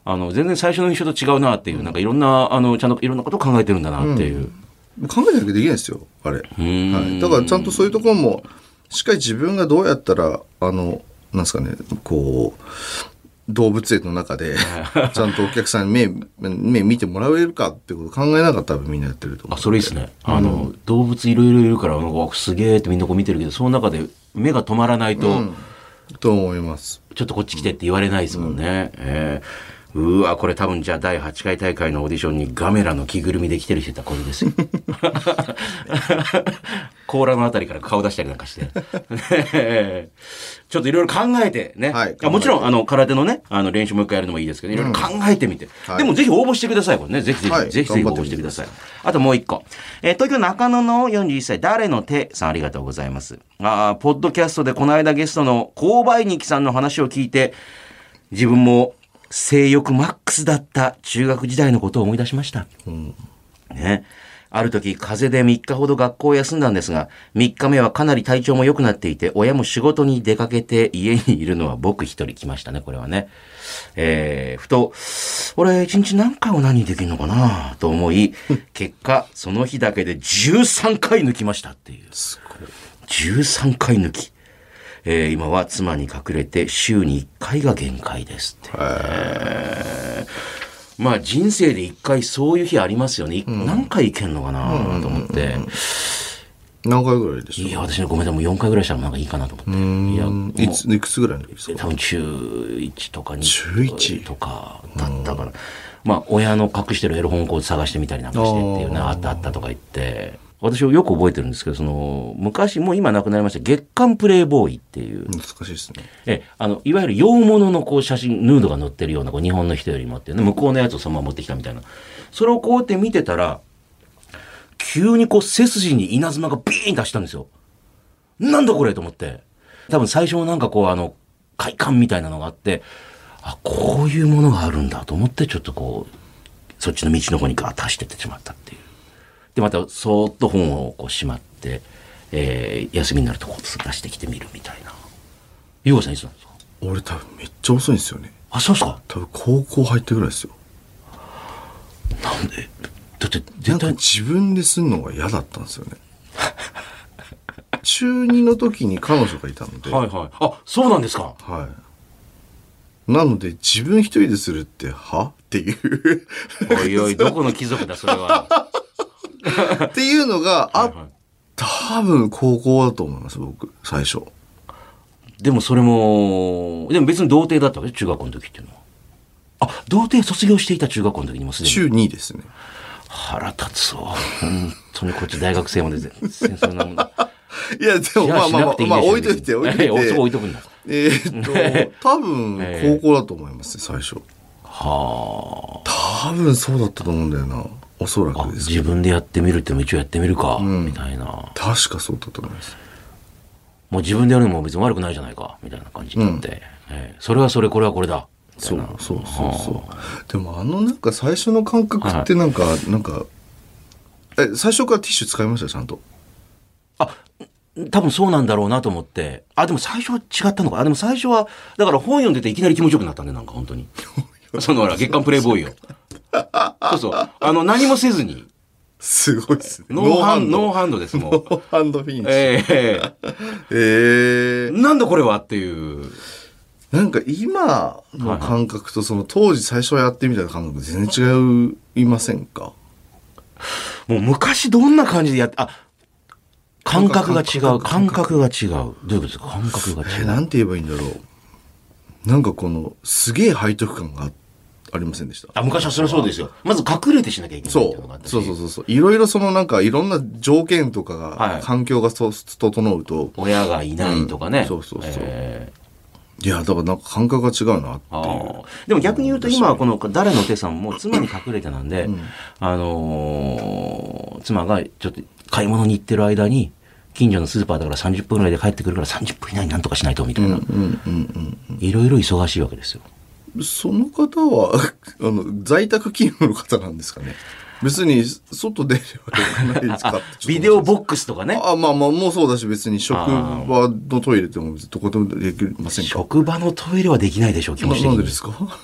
あの、全然最初の印象と違うなっていう、なんかいろんな、あの、ちゃんといろんなことを考えてるんだなっていう。考えなきゃできないですよ、あれ。んはい。だから、ちゃんとそういうところも、しっかり自分がどうやったら、あの、なんですかね、こう、動物園の中で、ちゃんとお客さんに目、目見てもらえるかってことを考えながら多分みんなやってると思あ、う。それいいですね。あの、動物いろいろいるから、なんかすげえってみんなこう見てるけど、その中で目が止まらないと、と思います。ちょっとこっち来てって言われないですもんね。えーうわ、これ多分じゃあ第8回大会のオーディションにガメラの着ぐるみで来てる人いたらこれですよ。甲羅のあたりから顔出したりなんかして。ね ちょっといろいろ考えてね。はいあもちろん、あの、空手のね、あの、練習もう一回やるのもいいですけど、いろいろ考えてみて。はいでもぜひ応募してください、これね。ぜひぜひ、はいぜひぜひ応募してください。あともう一個。えー東京中野の41歳、誰の手さんありがとうございます。あーポッドキャストでこの間ゲストの購買日記さんの話を聞いて、自分も性欲マックスだった中学時代のことを思い出しました。ね。ある時、風邪で3日ほど学校を休んだんですが、3日目はかなり体調も良くなっていて、親も仕事に出かけて家にいるのは僕一人来ましたね、これはね。えー、ふと、俺一日何回も何できるのかなと思い、結果、その日だけで13回抜きましたっていう。すごい。13回抜き。えー今は妻に隠れて週に1回が限界ですって。えーまあ人生で1回そういう日ありますよね。い何回いけんのかなと思って。何回ぐらいでしいや、私ね、ごめんなさい、もう4回ぐらいしたらなんかいいかなと思って。いや、いうつ、いくつぐらいの時ですか？多分中1とか2中一？とかだったから。まあ、親の隠してるエロ本を探してみたりなんかしてっていうね、あったあったとか言って。私はよく覚えてるんですけど、その、昔、もう今亡くなりました、月刊プレイボーイっていう、難しいですね。え、あの、いわゆる洋物のこう写真、ヌードが載ってるような、こう日本の人よりもっていうね、向こうのやつをそのまま持ってきたみたいな。それをこうやって見てたら、急にこう背筋に稲妻がビーン出したんですよ。なんだこれと思って。多分最初もなんかこうあの、快感みたいなのがあって、あ、こういうものがあるんだと思って、ちょっとこう、そっちの道の方にガーッと走ってってしまったっていう。で、また、そーっと本をこうしまって、えー休みになるとこう出してきてみるみたいな。ゆうごさんいつなんですか？俺多分めっちゃ遅いんですよね。あ、そうっすか？多分高校入ってぐらいですよ。なんで？だって絶対、か自分ですんのが嫌だったんですよね。中2の時に彼女がいたので、はいはい。あ、そうなんですか？はい。なので、自分一人でするって、は？っていう。おいおい、どこの貴族だ、それは。っていうのがあっはいはい多分高校だと思います、僕、最初。でもそれも、でも別に童貞だったわけで中学校の時っていうのは。あ、童貞卒業していた中学校の時にもすでに。中2ですね。腹立つわ。本当にこっち大学生まで全然そんなもんだ。いや、でもまあまあまあ、まあ、置いといて、置いといええそこ置いて。とくんだ。えーっと、多分高校だと思いますね、最初。は多分そうだったと思うんだよな。おそらあ。あくです。自分でやってみるってのも一応やってみるか、みたいな。確かそうだと思います。もう自分でやるのも別に悪くないじゃないか、みたいな感じになって。ええそれはそれ、これはこれだ。そいうな、そうそうそう。でもあのなんか最初の感覚ってなんか、なんか、え、最初からティッシュ使いました？ちゃんと。多分そうなんだろうなと思って。あ、でも最初は違ったのか。あ、でも最初は、だから本読んでていきなり気持ちよくなったね、なんか本当に。そのほら、月刊プレイボーイを。そうそう。あの、何もせずに。すごいっすね。ノーハンド、ノーノハンドです、もう。ーハンドフィニッシュ。ええ えー、なんだこれはっていう。なんか今の感覚とその当時最初やってみた感覚全然違いませんか？もう昔どんな感じでやって、あ、感覚が違う、感覚が違う。どういうことですか？感覚が違え、う。なんて言えばいいんだろう。なんかこの、すげえ背徳感がありませんでした。あ、昔はそれはそうですよ。まず隠れてしなきゃいけないそうそうそうそう。いろいろそのなんかいろんな条件とかが、はい環境がそ整うと、親がいないとかね。うんそうそうそうええいや、だからなんか感覚が違うなってあいう。ーでも逆に言うと今はこの誰の手さんも妻に隠れてなんで、あのー妻がちょっと買い物に行ってる間に近所のスーパーだから30分ぐらいで帰ってくるから30分以内になんとかしないとみたいな。うんうんいろいろ忙しいわけですよ。うん。その方は、あの、在宅勤務の方なんですかね。別に外出ればよくないですか ビデオボッックスとかね。あ、まあまあ、もうそうだし、別に職場のトイレでもどこでもできませんか職場のトイレはできないでしょう、気持ち的にななんでで。すか？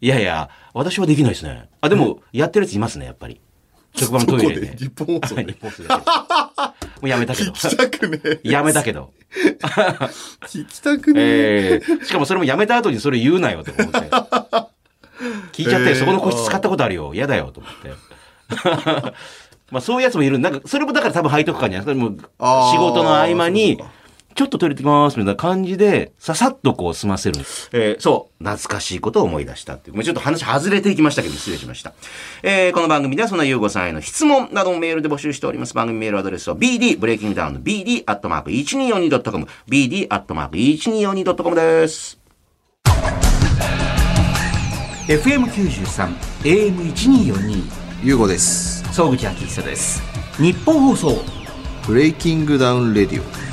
いやいや、私はできないですね。あ、でも、やってるやついますね、やっぱり。職場のトイレで。日本放送で？日本放送でうやめたけど。聞きたくねえ。やめたけど。聞きたくねえ。ええしかもそれもやめた後にそれ言うなよと思って。聞いちゃって、えーそこの個室使ったことあるよ。嫌だよと思って。まあそういうやつもいる。なんか、それもだから多分背徳感じゃないですか。も仕事の合間にちょっとトイレ行ってきますみたいな感じで、ささっとこう済ませるんです。えーそう。懐かしいことを思い出したっていう。もうちょっと話外れていきましたけど、失礼しました。えーこの番組ではそんなゆうごさんへの質問などもメールで募集しております。番組メールアドレスは bd、ブレイキングダウンの bd、アットマーク 1242.com、bd、アットマーク 1242.com です。FM93 AM1242 YUGO です。総口昭久ですニッポン放送ブレイキングダウンレディオ。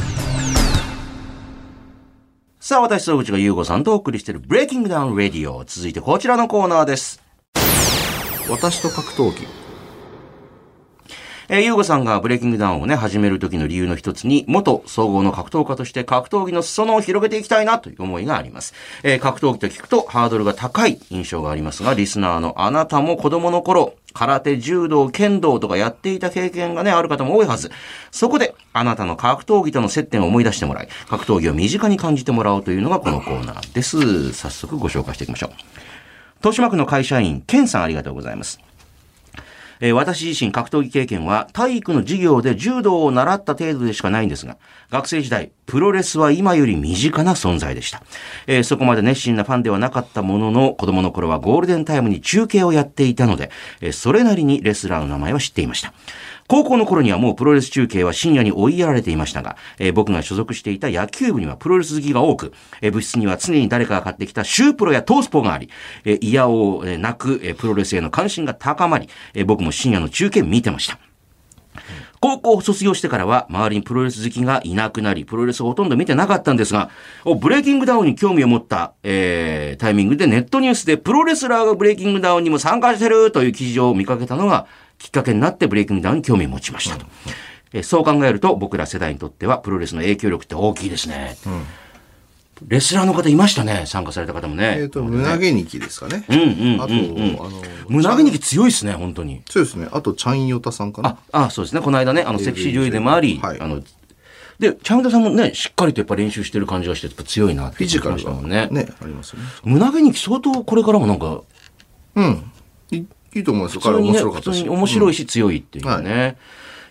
さあ、私、総口が YUGO さんとお送りしているブレイキングダウンレディオ。続いてこちらのコーナーです。私と格闘技。えー、 YUGO さんがブレイキングダウンをね、始める時の理由の一つに、元総合の格闘家として格闘技の裾野を広げていきたいなという思いがあります。えー格闘技と聞くとハードルが高い印象がありますが、リスナーのあなたも子供の頃、空手、柔道、剣道とかやっていた経験がね、ある方も多いはず。そこで、あなたの格闘技との接点を思い出してもらい、格闘技を身近に感じてもらおうというのがこのコーナーです。早速ご紹介していきましょう。豊島区の会社員、ケンさんありがとうございます。えー私自身格闘技経験は体育の授業で柔道を習った程度でしかないんですが、学生時代、プロレスは今より身近な存在でした。えーそこまで熱心なファンではなかったものの、子供の頃はゴールデンタイムに中継をやっていたので、えーそれなりにレスラーの名前は知っていました。高校の頃にはもうプロレス中継は深夜に追いやられていましたが、えー僕が所属していた野球部にはプロレス好きが多く、えー部室には常に誰かが買ってきたシュープロやトースポがあり、えー、嫌をなく、えープロレスへの関心が高まり、えー僕も深夜の中継見てました。高校を卒業してからは周りにプロレス好きがいなくなり、プロレスをほとんど見てなかったんですが、ブレイキングダウンに興味を持った、えータイミングでネットニュースでプロレスラーがブレイキングダウンにも参加してるという記事を見かけたのがきっかけになってブレイキングダウンに興味を持ちましたと。えーそう考えると僕ら世代にとってはプロレスの影響力って大きいですね。レスラーの方いましたね、参加された方もね。えっ、と、胸毛ニキですかね。うんうんうんあと、あの、胸毛に強いですね、本当に。そうですね。あと、チャンヨタさんかなあ。、あ、そうですね。この間ね、あの、セクシー女優でもあり、はいあの、で、チャンダさんもね、しっかりとやっぱ練習してる感じがして、やっぱ強いなってフィジカルが感じましたもんね。ね、ありますよね。胸毛に相当これからもなんか、うん。いいいと思いますよ。彼面白かったし。面白いし強いっていうね。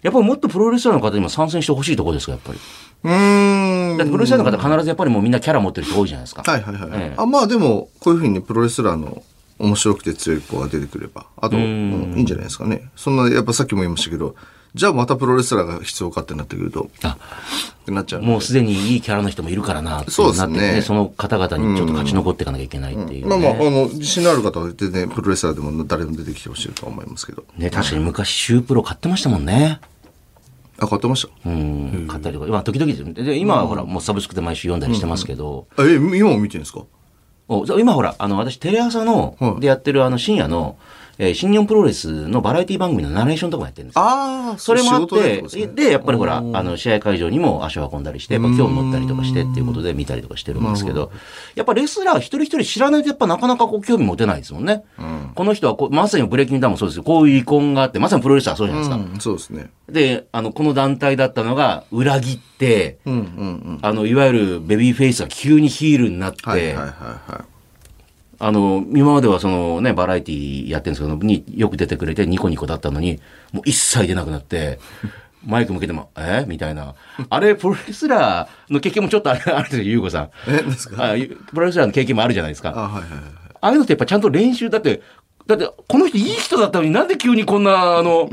やっぱりもっとプロレスラーの方にも参戦してほしいところですか、やっぱり。うーん。だってプロレスラーの方必ずやっぱりもうみんなキャラ持ってる人多いじゃないですか。はいはいはい。ええあまあでも、こういうふうにねプロレスラーの面白くて強い子が出てくれば、あと、うんいいんじゃないですかね。そんな、やっぱさっきも言いましたけど、じゃあまたプロレスラーが必要かってなってくると、あってなっちゃうもうすでにいいキャラの人もいるからなってそうですね。その方々にちょっと勝ち残っていかなきゃいけないっていう、ね。まあまあ、あの、自信のある方は全然プロレスラーでも誰でも出てきてほしいとは思いますけど。ね、確かに昔シュープロ買ってましたもんね。あ、買ってました？うん、買ったりとか。まあ、時々ですよで今はほら、もうサブスクで毎週読んだりしてますけど、あえ、今も見てるんですか？お今ほら、あの、私、テレ朝のは、い。でやってるあの、深夜の、えー新日本プロレスのバラエティ番組のナレーションとかもやってるんですよああ、それもあって、ですねで、やっぱりほら、あの、試合会場にも足を運んだりして、やっぱ興味持ったりとかしてっていうことで見たりとかしてるんですけど、やっぱレスラー一人一人知らないとやっぱなかなかこう興味持てないですもんね。この人はこう、まさにブレイキングダウンもそうですよ。こういう遺恨があって、まさにプロレスラーはそうじゃないですか。うん、そうですね。で、あの、この団体だったのが裏切って、うんうんうん。あの、いわゆるベビーフェイスが急にヒールになって、はいはいはいはい。あの、今まではそのね、バラエティやってるんですけど、によく出てくれてニコニコだったのに、もう一切出なくなって、マイク向けても、え？みたいな。あれ、プロレスラーの経験もちょっとある んですよ、ゆうこさん。え、何ですか？プロレスラーの経験もあるじゃないですか。あ、はいはいはい。ああいうのってやっぱちゃんと練習、だって、だって、この人いい人だったのになんで急にこんな、あの、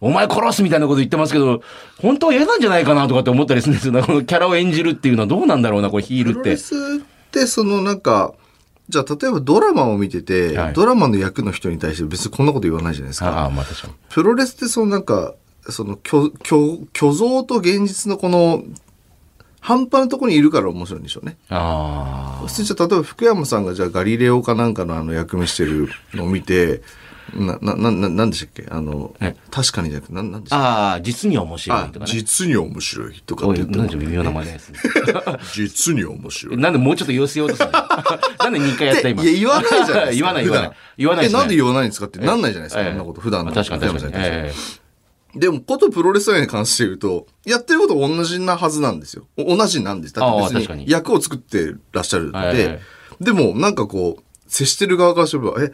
お前殺すみたいなこと言ってますけど、本当は嫌なんじゃないかなとかって思ったりするんですよ。このキャラを演じるっていうのはどうなんだろうな、これヒールって。プロレスって、そのなんか、じゃあ例えばドラマを見てて、はいドラマの役の人に対して別にこんなこと言わないじゃないですか。ああ、まあ確かに。プロレスってそのなんか、その虚、虚、虚像と現実のこの、半端なところにいるから面白いんでしょうね。あ普通じゃあ例えば福山さんがじゃあガリレオかなんかのあの役目してるのを見て、な、な、な、ななんでしたっけ？あのえ、確かにじゃなくて、な、なんでしたっあ。ああ、実に面け白いとかね。実に面白いとかって言ってもなんで微妙な真似ですね。実に面白い。なんでもうちょっと寄せようとするの？なんで2回やった今？いや、言わないじゃないですか。言わない言わない。言わないえ、なんで言わないんですかって？なんないじゃないですか、ええそんなこと。普段の。確かに確かに。でも、ことプロレスラーに関して言うと、やってること同じなはずなんですよ。お同じなんです。だって別に役を作ってらっしゃるのえで、でも、なんかこう、接してる側からすれば、え、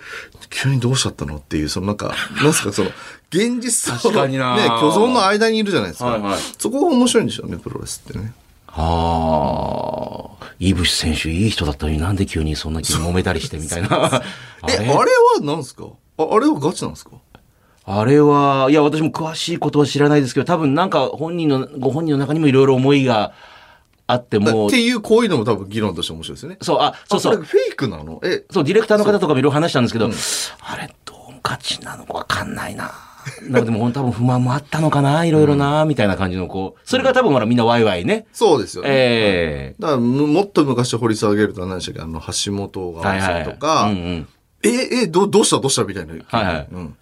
急にどうしちゃったの？っていう、そのなんか、なんすか、その、現実と、ね、虚像の間にいるじゃないですか。はいはい。そこが面白いんでしょうね、プロレスってね。ああ、イブシ選手いい人だったのになんで急にそんな急に揉めたりしてみたいな。あ え、あれ？れは何すか？ああれはガチなんですか？あれは、いや、私も詳しいことは知らないですけど、多分なんか本人の、ご本人の中にもいろいろ思いがあってもって、いう、こういうのも多分議論として面白いですよね。そう、あ、そうそうあこれ。フェイクなの？え、そう、ディレクターの方とかもいろいろ話したんですけど、あれ、どうガチなのかわかんないな。なんかでも多分不満もあったのかな、いろいろな、みたいな感じのこう、それが多分ほらみんなワイワイね。そうですよね。ええだからむもっと昔掘り下げると何でしたっけ？あの、橋本はいはい。がさんとか、うんうん。え、え、どどうした？どうした？みたいな。はいはいうん。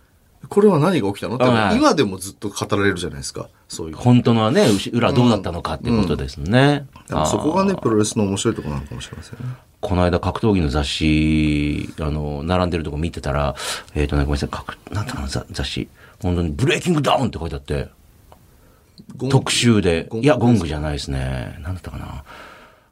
これは何が起きたの？って、はい今でもずっと語られるじゃないですか。そういう。本当のはね、裏どうだったのかっていうことですね。だからそこがね、プロレスの面白いところなのかもしれませんね。この間格闘技の雑誌、あの、並んでるとこ見てたら、えっ、とね、ごめんなさい、格なんていうかな、ざ雑誌。本当にブレイキングダウンって書いてあって、特集でいや、ゴングじゃないですね。なんだったかな。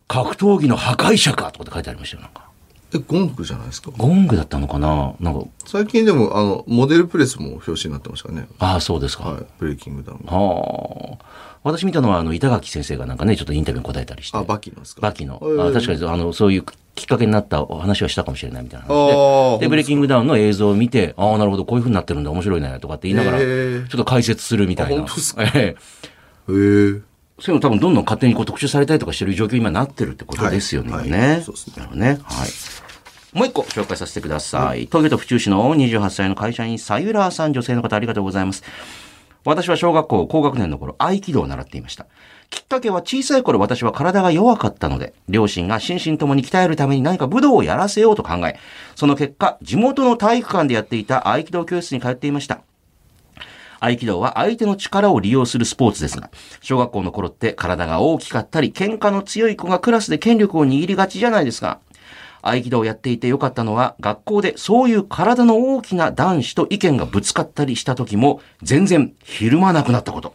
格闘技の破壊者かとかって書いてありましたよ、なんか。え、ゴングじゃないですか？ゴングだったのかな？なんか、最近でも、あの、モデルプレスも表紙になってましたね。ああ、そうですか。はい。ブレイキングダウン。はあ。私見たのは、あの、板垣先生がなんかね、ちょっとインタビューに答えたりして。あ、バキのですか？バキの。えーあ確かに、あの、そういうきっかけになったお話はしたかもしれないみたいなで。で、ブレイキングダウンの映像を見て、ああ、なるほど、こういう風になってるんだ、面白いね、とかって言いながら、ちょっと解説するみたいな。ええへえ。そういうの多分どんどん勝手にこう特集されたりとかしてる状況に今なってるってことですよね。はい今ねはいそうですねね。はい。もう一個紹介させてください。東京都府中市の28歳の会社員、さゆらーさん、女性の方ありがとうございます。私は小学校高学年の頃、合気道を習っていました。きっかけは小さい頃私は体が弱かったので、両親が心身ともに鍛えるために何か武道をやらせようと考え、その結果、地元の体育館でやっていた合気道教室に通っていました。合気道は相手の力を利用するスポーツですが、小学校の頃って体が大きかったり、喧嘩の強い子がクラスで権力を握りがちじゃないですか。合気道をやっていてよかったのは、学校でそういう体の大きな男子と意見がぶつかったりした時も、全然ひるまなくなったこと。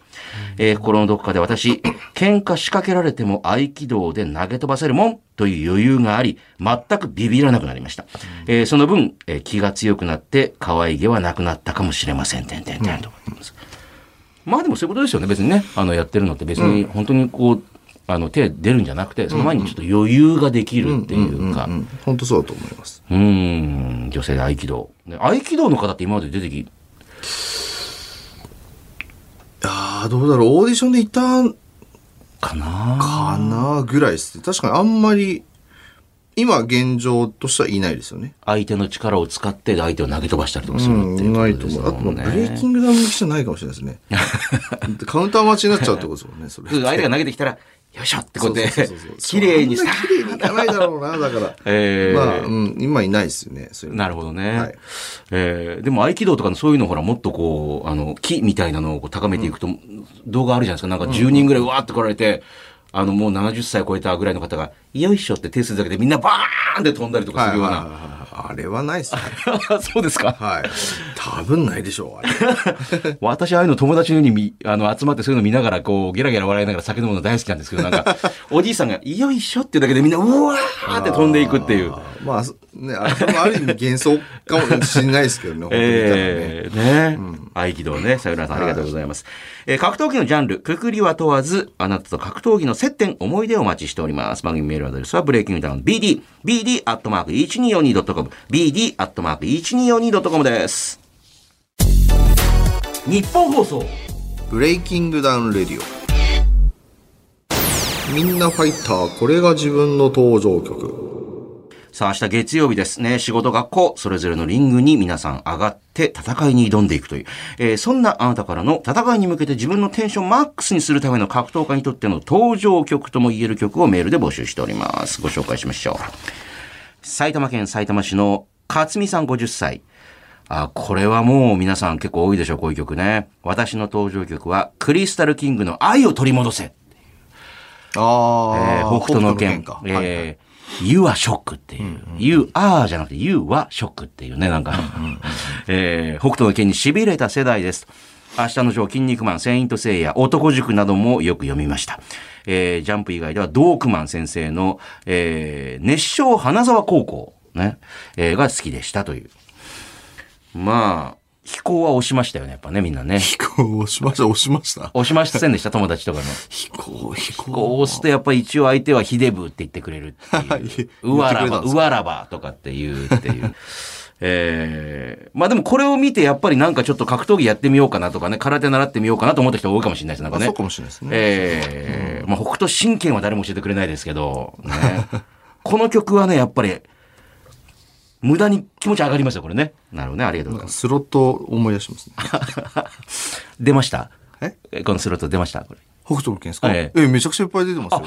えー心のどこかで私、喧嘩仕掛けられても合気道で投げ飛ばせるもんという余裕があり、全くビビらなくなりました。えーその分、えー気が強くなって、可愛げはなくなったかもしれません。てんてんてんと思ってます。まあでもそういうことですよね。別にね、あの、やってるのって別に本当にこう、あの、手出るんじゃなくて、その前にちょっと余裕ができるっていうか、うん、本当そうだと思います。うーん、女性で合気道。ね合気道の方って今まで出てき、ああ、どうだろう。オーディションでいたかな？かなぐらいですね。確かにあんまり、今現状としてはいないですよね。相手の力を使って相手を投げ飛ばしたりとかすうん、るっていうこないと思う。あと。ブレイキングダウンじゃないかもしれないですね。カウンター待ちになっちゃうってことですもん。ね、それ。相手が投げてきたら、よいしょってこうやってそうそうそうそう、綺麗にさ綺麗にいかないだろうな、だから。えーまあ、うん、今いないですよね。そういうのなるほどね。はいえーでも合気道とかのそういうのほらもっとこう、あの、木みたいなのを高めていくと、動画あるじゃないですか。なんか10人ぐらいうわーって来られて、あのもう70歳超えたぐらいの方が、よいしょって手するだけでみんなバーンって飛んだりとかするような。はいはいはいはいあれはないですね。そうですか？はい。多分ないでしょう、あれ。私ああいうの友達のようにみあの集まってそういうの見ながらこうゲラゲラ笑いながら酒飲むの大好きなんですけどなんか おじいさんがよいしょっていうだけでみんなうわーって飛んでいくっていう。あーまあ、そね、あれもある意味幻想かもしれないですけどね、本当に見たらね。ええね、合気道ね。さよならさんありがとうございます。えー格闘技のジャンル、くくりは問わず、あなたと格闘技の接点、思い出をお待ちしております。番組メールアドレスは、ブレイキングダウン BD、BD アットマーク 1242.com、BD アットマーク 1242.com です。ニッポン放送。ブレイキングダウンレディオ。みんなファイター、これが自分の登場曲。さあ、明日月曜日ですね。仕事、学校、それぞれのリングに皆さん上がって戦いに挑んでいくという。えーそんなあなたからの戦いに向けて自分のテンションマックスにするための格闘家にとっての登場曲とも言える曲をメールで募集しております。ご紹介しましょう。埼玉県さいたま市の勝美さん50歳。あ、これはもう皆さん結構多いでしょう、こういう曲ね。私の登場曲は、クリスタルキングの愛を取り戻せ。あえー、北斗の拳か。えー You are shock っていう。You are じゃなくて You は shock っていうね、なんか。えー北斗の拳に痺れた世代です。明日のジョー、筋肉マン、セイントセイヤ、男塾などもよく読みました。えージャンプ以外では、ドークマン先生の、えー熱唱花沢高校、ね、えーが好きでしたという。まあ、飛行は押しましたよね、やっぱね、みんなね。飛行押しました、押しました。押しませんでした、友達とかの。飛行、飛行。こう押すとやっぱり一応相手はヒデブって言ってくれるっていう。うわらば、うわらばとかって言うっていう。えー、まあでもこれを見てやっぱりなんかちょっと格闘技やってみようかなとかね、空手習ってみようかなと思った人多いかもしれないです。なんかね。あそうかもしれないですねえーまあ北斗神拳は誰も教えてくれないですけど、ね。この曲はね、やっぱり、無駄に気持ち上がりますよ、これね。なるほどね、ありがとうございます。スロット思い出しますね。出ました？え？えこのスロット出ました？これ。北斗の拳ですか？ええめちゃくちゃいっぱい出てますよ。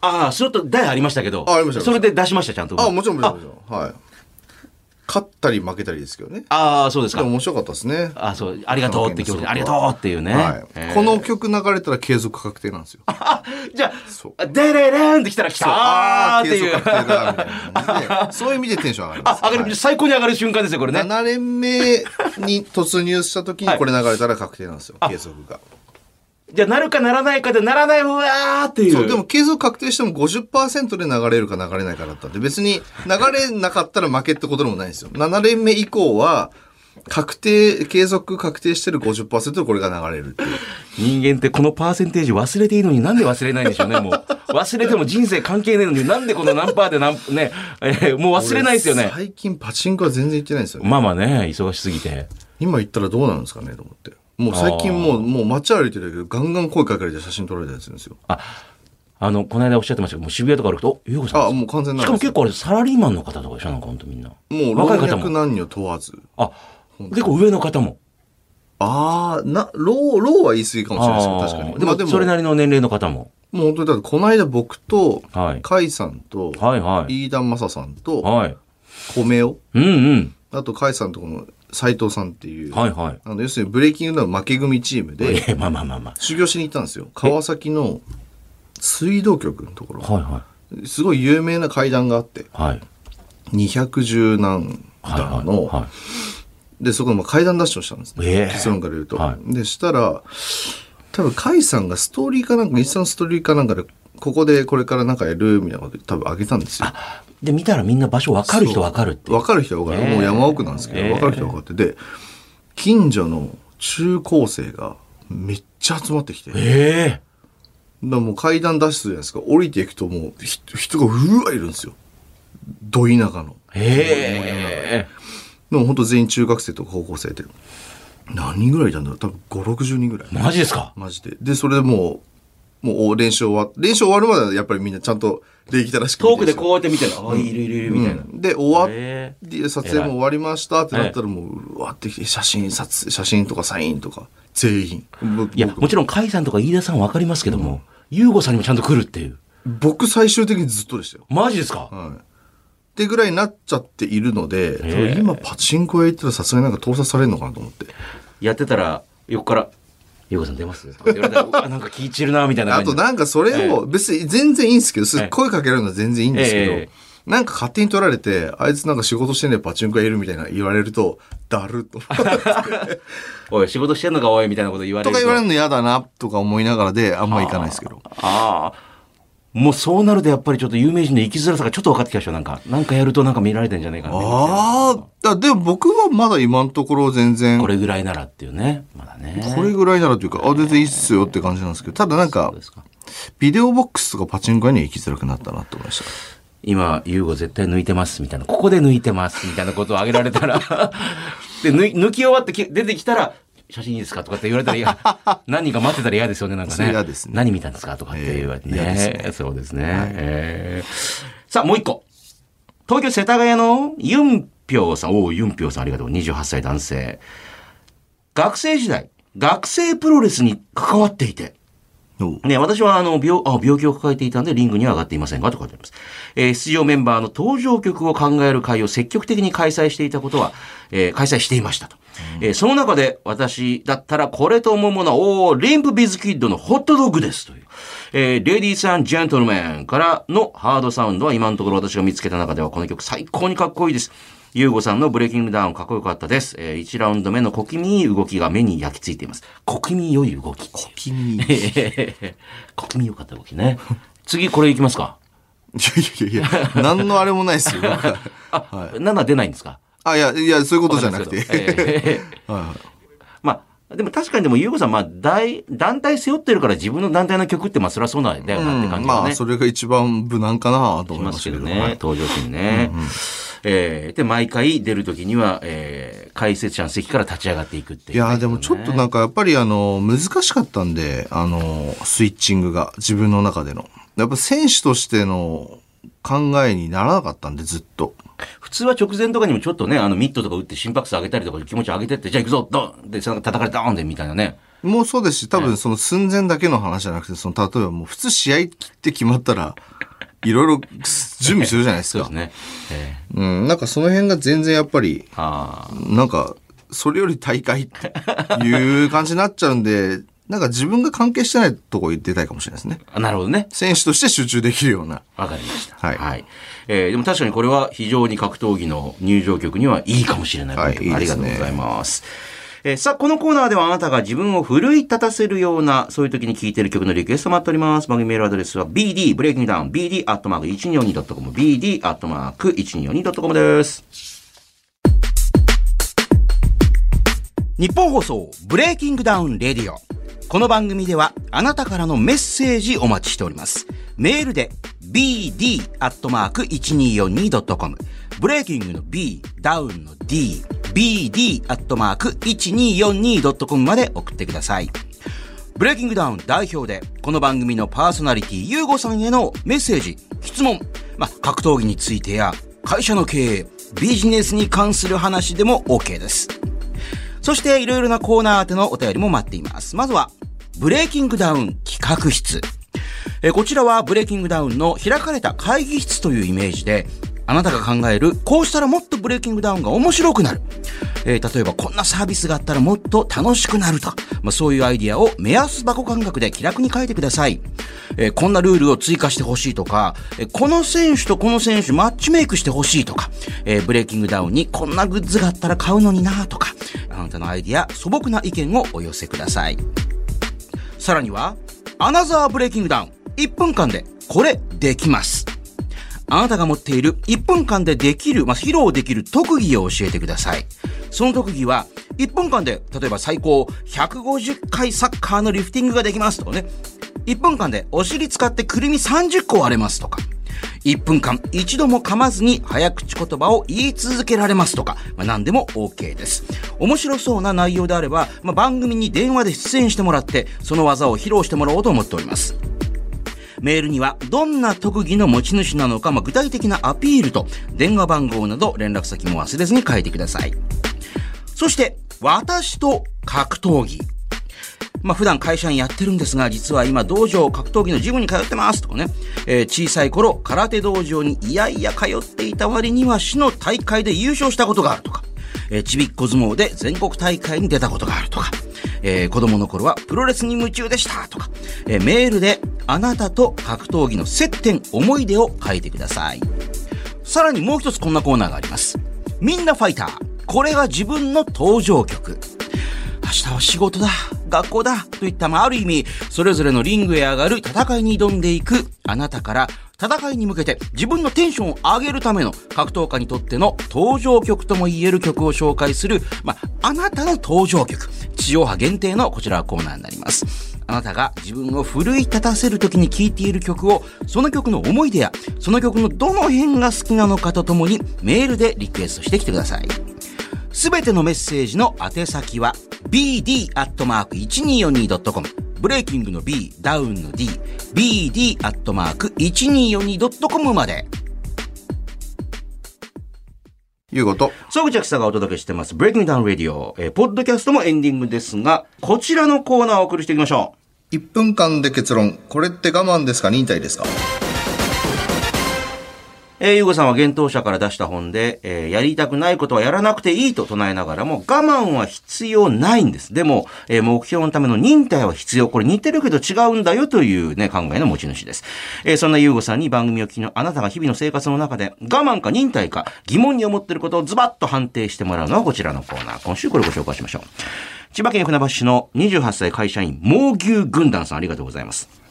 ああ、スロット台ありましたけど、あありましたそれで出しました、ちゃんと。あ、もちろんもちろん。はい。勝ったり負けたりですけどね。ああ、そうですか。面白かったですね。あそう、ありがとうって気持ちで、ありがとうっていうね。はいえーこの曲流れたら継続確定なんですよ。じゃあ、デレレーンって来たら来たーっていう。そう いう意味でテンション上がりまあす。、上がる、最高に上がる瞬間ですよ、これね。7連目に突入した時にこれ流れたら確定なんですよ、継続が。じゃあ、なるかならないかで、ならない、うわーっていう。そう、でも継続確定しても50%で流れるか流れないかだったんで、別に流れなかったら負けってことでもないんですよ。7連目以降は、確定、継続確定してる50%でこれが流れるっていう。人間ってこのパーセンテージ忘れていいのになんで忘れないんでしょうね、もう。忘れても人生関係ないのになんでこの何パーで何、ね、えーもう忘れないですよね。最近パチンコは全然行ってないんですよね。まあまあね、忙しすぎて。今行ったらどうなるんですかねと思って。もう最近もう、もう街歩いてるけど、ガンガン声かけられて写真撮られたりするんですよ。あの、この間おっしゃってましたけど、もう渋谷とか歩くと、お、ゆうこさん。あ、もう完全なしかも結構あれ、サラリーマンの方とかでしょ？なんか本当みんな。もう老若い方も。若男女問わず。あ、結構上の方も。ああ、な、老、老は言い過ぎかもしれないですけど、確かに。でも、まあでも、それなりの年齢の方も。もう本当に、だってこの間僕と、はい甲斐さんと、はいはい。飯田正さんと、はい。米尾、うんうん。あと甲斐さんとこの斉藤さんっていう、はいはい。あの要するにブレイキングダウン負け組チームでええまあまあまあま修行しに行ったんですよ。川崎の水道局のところ。あ。はいはすごい有名な階段があって、い。はい。210何はい段の、はいはい。で、そこでまあ階段ダッシュをしたんですね。ええ結論から言うと。はで、したら、多分、甲斐さんがストーリーかなんか、インスタのストーリーかなんかで、ここでこれからなんかやるみたいなこと多分あげたんですよ。で、見たらみんな場所分かる人分かるっていう。わかる人はわかる。ええもう山奥なんですけど、ええわかる人は分かってて、近所の中高生がめっちゃ集まってきて、ええらもう階段ダッシュするじゃないですか。降りていくともうひ人がうわいるんですよ。ど田舎の。ええでも本当全員中学生とか高校生で。何人ぐらいいたんだろう多分5、60人ぐらい。マジですか？マジで。で、それでもう、もう練習終わ練習終わるまではやっぱりみんなちゃんと礼儀正しく。遠くでこうやって見てる。あ、いるいるいるみたいな。うんで、終わっへて、撮影も終わりましたってなったらもう、うわってきて、写真、撮影、写真とかサインとか、全員。僕いや、もちろん、甲斐さんとか飯田さん分かりますけども、優吾さんにもちゃんと来るっていう。僕最終的にずっとでしたよ。マジですか？はい。ってぐらいになっちゃっているので、今パチンコ屋行ったらさすがになんか盗撮されるのかなと思って。やってたら、横から、優吾さん出ます？って言われたら、うわなんか聞いちるな、みたいなあ。となんかそれを、別に全然いいんですけど、すええ声かけられるのは全然いいんですけど、ええなんか勝手に取られて、あいつなんか仕事してんねパチンコ屋いるみたいな言われると、だるっと。おい、仕事してんのか、おい、みたいなこと言われるとか言われるの嫌だな、とか思いながらで、あんま行かないですけど。ああ。もうそうなるとやっぱりちょっと有名人の生きづらさがちょっと分かってきましたよ。なんか、なんかやるとなんか見られてんじゃないかな。ああ、だでも僕はまだ今のところ全然、これこれぐらいならっていうね。まだね。ぐらいならというか、あ、全然いいっすよって感じなんですけど、ただなんか。ビデオボックスとかパチンコ屋には行きづらくなったなと思いました。今、優吾絶対抜いてます、みたいな。ここで抜いてます、みたいなことをあげられたら。で、抜い抜き終わってき出てきたら、写真いいですか？とかって言われたら、いや、何人か待ってたら嫌ですよね、なんかね。嫌ですね何見たんですか？とかって言われてええ嫌ですね。そうですね。えーさあ、もう一個。東京世田谷のユンピョウさん。おお、ユンピョウさんありがとう。28歳男性。学生時代、学生プロレスに関わっていて、ね、私はあの病あ病気を抱えていたんでリングには上がっていませんがと書いてあります。えー出場メンバーの登場曲を考える会を積極的に開催していたことは、えー開催していましたと。えーその中で私だったらこれと思うものは、おーリンプビズキッドのホットドッグですという。えーレディースジェントルメンからのハードサウンドは今のところ私が見つけた中ではこの曲最高にかっこいいです。ユーゴさんのブレイキングダウンかっこよかったです。え1ラウンド目の小気味いい動きが目に焼き付いています。小気味良い動き。小気味いい 小気味良かった動きね。次これいきますか。いやいやいや、何のあれもないですよ。僕 はあ、7出ないんですか？あ、いや、いや、そういうことじゃなくて。ますけどええ はいはいまあ、でも確かにでも、ゆうごさん、まあ、大、団体背負ってるから自分の団体の曲って、まあ、それはそうなんだよなって感じがね。まあ、それが一番無難かなと思いしまますすけどね、ね。登場シーンね。えーで、毎回出るときには、えー解説者の席から立ち上がっていくっていうね、いや、でもちょっとなんかやっぱりあの、難しかったんで、あの、スイッチングが自分の中での。やっぱ選手としての考えにならなかったんで、ずっと。普通は直前とかにもちょっとね、あの、ミットとか打って心拍数上げたりとか気持ち上げてって、じゃあ行くぞドンで、背中叩かれたドーンでみたいなね。もうそうですし、多分その寸前だけの話じゃなくて、その、例えばもう普通試合って決まったら、いろいろ準備するじゃないですか。そうですね。えうん、なんかその辺が全然やっぱり、ーあなんか、それより大会っていう感じになっちゃうんで、なんか自分が関係してないとこ行ってたいかもしれないですね。あ、なるほどね。選手として集中できるような。わかりました。はいえーでも確かにこれは非常に格闘技の入場曲にはいいかもしれない。はいいいねありがとうございます。えーさあ、このコーナーではあなたが自分を奮い立たせるような、そういう時に聴いてる曲のリクエスト待っております。番組メールアドレスは bd、ブレイキングダウン、bd、アットマーク 1242.com、bd、アットマーク 1242.com です。ニッポン放送ブレイキングダウンレディオ。この番組ではあなたからのメッセージお待ちしております。メールで bd.1242.com ブレイキングの B、ダウンの D、bd.1242.com まで送ってください。ブレイキングダウン代表で、この番組のパーソナリティ、ゆうごさんへのメッセージ、質問、まあ、格闘技についてや、会社の経営、ビジネスに関する話でも OK です。そしていろいろなコーナー宛てのお便りも待っています。まずは、ブレイキングダウン企画室。えこちらはブレイキングダウンの開かれた会議室というイメージで、あなたが考える、こうしたらもっとブレイキングダウンが面白くなる。えー例えばこんなサービスがあったらもっと楽しくなると。まあ、そういうアイディアを目安箱感覚で気楽に書いてください。えーこんなルールを追加してほしいとか、えーこの選手とこの選手マッチメイクしてほしいとか、えブレイキングダウンにこんなグッズがあったら買うのになとか、あなたのアイディア、素朴な意見をお寄せください。さらには、アナザーブレイキングダウン。1分間で、これ、できます。あなたが持っている1分間でできる、まあ、披露できる特技を教えてください。その特技は、1分間で、例えば最高150回サッカーのリフティングができますとかね。1分間でお尻使ってくるみ30個割れますとか。1分間一度も噛まずに早口言葉を言い続けられますとか、まあ、何でも OK です。面白そうな内容であれば、まあ、番組に電話で出演してもらって、その技を披露してもらおうと思っております。メールにはどんな特技の持ち主なのか、まあ、具体的なアピールと電話番号など連絡先も忘れずに書いてください。そして、私と格闘技。まあ、普段会社員やってるんですが、実は今道場格闘技のジムに通ってますとかね、えー小さい頃空手道場にいやいや通っていた割には市の大会で優勝したことがあるとか、えーちびっこ相撲で全国大会に出たことがあるとか、えー子供の頃はプロレスに夢中でしたとか、えーメールであなたと格闘技の接点、思い出を書いてください。さらにもう一つこんなコーナーがあります。みんなファイター。これが自分の登場曲。明日は仕事だ、学校だ、といった、まあ、ある意味、それぞれのリングへ上がる戦いに挑んでいくあなたから、戦いに向けて自分のテンションを上げるための格闘家にとっての登場曲とも言える曲を紹介する、まあ、あなたの登場曲。地上波限定のこちらコーナーになります。あなたが自分を奮い立たせる時に聴いている曲を、その曲の思い出や、その曲のどの辺が好きなのかとともにメールでリクエストしてきてください。すべてのメッセージの宛先は bd.1242.com ブレイキングの B、ダウンの D、bd.1242.com まで。いうこと。総口秋さんがお届けしてます、ブレイキングダウンラディオ、えーポッドキャストもエンディングですが、こちらのコーナーをお送りしていきましょう。1分間で結論。これって我慢ですか？忍耐ですか？えー、ゆうごさんは幻冬者から出した本で、えーやりたくないことはやらなくていいと唱えながらも、我慢は必要ないんです。でも、えー目標のための忍耐は必要。これ似てるけど違うんだよというね、考えの持ち主です。えーそんなゆうごさんに番組を聞きのあなたが日々の生活の中で、我慢か忍耐か疑問に思っていることをズバッと判定してもらうのはこちらのコーナー。今週これご紹介しましょう。千葉県船橋市の28歳会社員、猛牛軍団さんありがとうございます。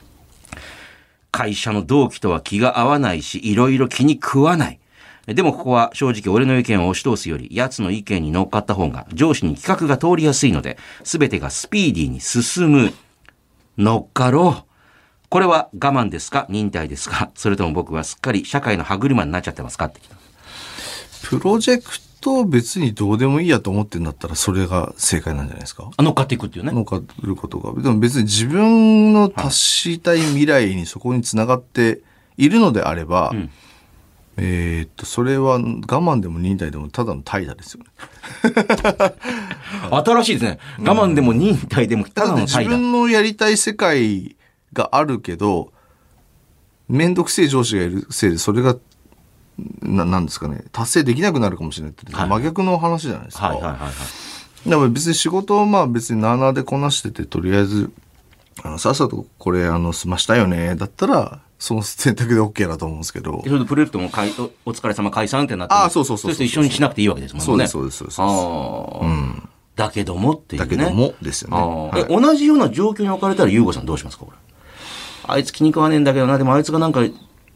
会社の同期とは気が合わないし、いろいろ気に食わない。でもここは正直俺の意見を押し通すより、奴の意見に乗っかった方が上司に企画が通りやすいので、すべてがスピーディーに進む。乗っかろう。これは我慢ですか？忍耐ですか？それとも僕はすっかり社会の歯車になっちゃってますか？って来た。プロジェクト別にどうでもいいやと思ってんだったらそれが正解なんじゃないですか？あ乗っかっていくっていうね。乗っかることが。でも別に自分の達したい未来にそこにつながっているのであれば、んえーっと、それは我慢でも忍耐でもただの怠惰ですよね。新しいですね。我慢でも忍耐でもただの怠惰。分のやりたい世界があるけど、めんどくせえ上司がいるせいで、それが、ななんですかね、達成できなくなるかもしれないって、はい真逆の話じゃないですか。はいはいはいはい。だから別に仕事をまあ別になあなあでこなしてて、とりあえず、あのさっさとこれあの済ましたよね、だったら、その選択で OK だと思うんですけどで。それでプロジェクトもかいおお疲れ様解散ってなってもあそうそうそうそうそれと一緒にしなくていいわけですもんね。そうですそうですそうですあーだけどもっていうね。だけどもですよね。はいえ同じような状況に置かれたら、ゆうごさんどうしますか、これ。あいつ気に食わねえんだけどな、でもあいつがなんか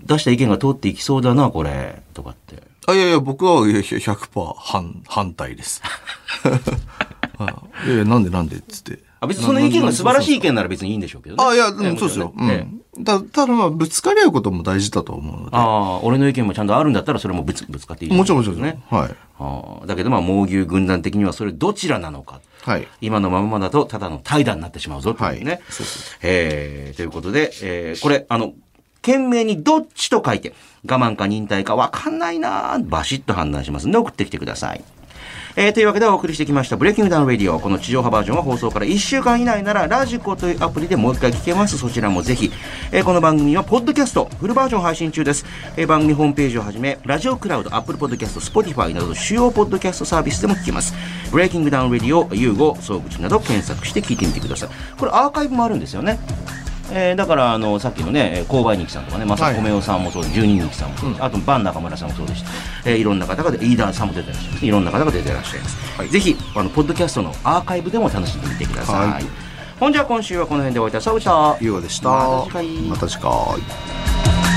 出した意見が通っていきそうだな、これ。とかって。あ、いやいや、僕はいや100%反、反対です。はいいやいや、なんでなんでっつって。あ別にその意見が素晴らしい意見なら別にいいんでしょうけどね。あ、いや、ええうん、そうですよ。うん。だただまあ、ぶつかり合うことも大事だと思うので。ああ、俺の意見もちゃんとあるんだったら、それもぶつぶつかっていいもちろんもちろん。ね。はい。ああだけどまあ、猛牛軍団的にはそれどちらなのか。はい。今のままだとただの怠惰になってしまうぞというね。はいそうそうえーということで、えーこれ、あの、件名にどっちと書いて、我慢か忍耐か分かんないなバシッと判断しますんで送ってきてください。えーというわけでお送りしてきました「ブレイキングダウンレディオ」この地上波バージョンは放送から1週間以内ならラジコというアプリでもう一回聞けます。そちらもぜひ、えーこの番組はポッドキャストフルバージョン配信中です、えー番組ホームページをはじめラジオクラウドアップルポッドキャスト Spotify など主要ポッドキャストサービスでも聞けます。ブレイキングダウンレディオ YUGO 総口など検索して聞いてみてください。これアーカイブもあるんですよね。えーだからあのさっきのねえー購買日記さんとかね正米夫さんもそうで十二日記さんもそうです、あとバン中村さんもそうでした、えーいろんな方がで飯田さんも出てらっしゃいます。いろんな方が出てらっしゃいます、ぜひあのポッドキャストのアーカイブでも楽しんでみてください、はい。ほんじゃ今週はこの辺で終わりたい。そうした優雅でした。また次回。また次回。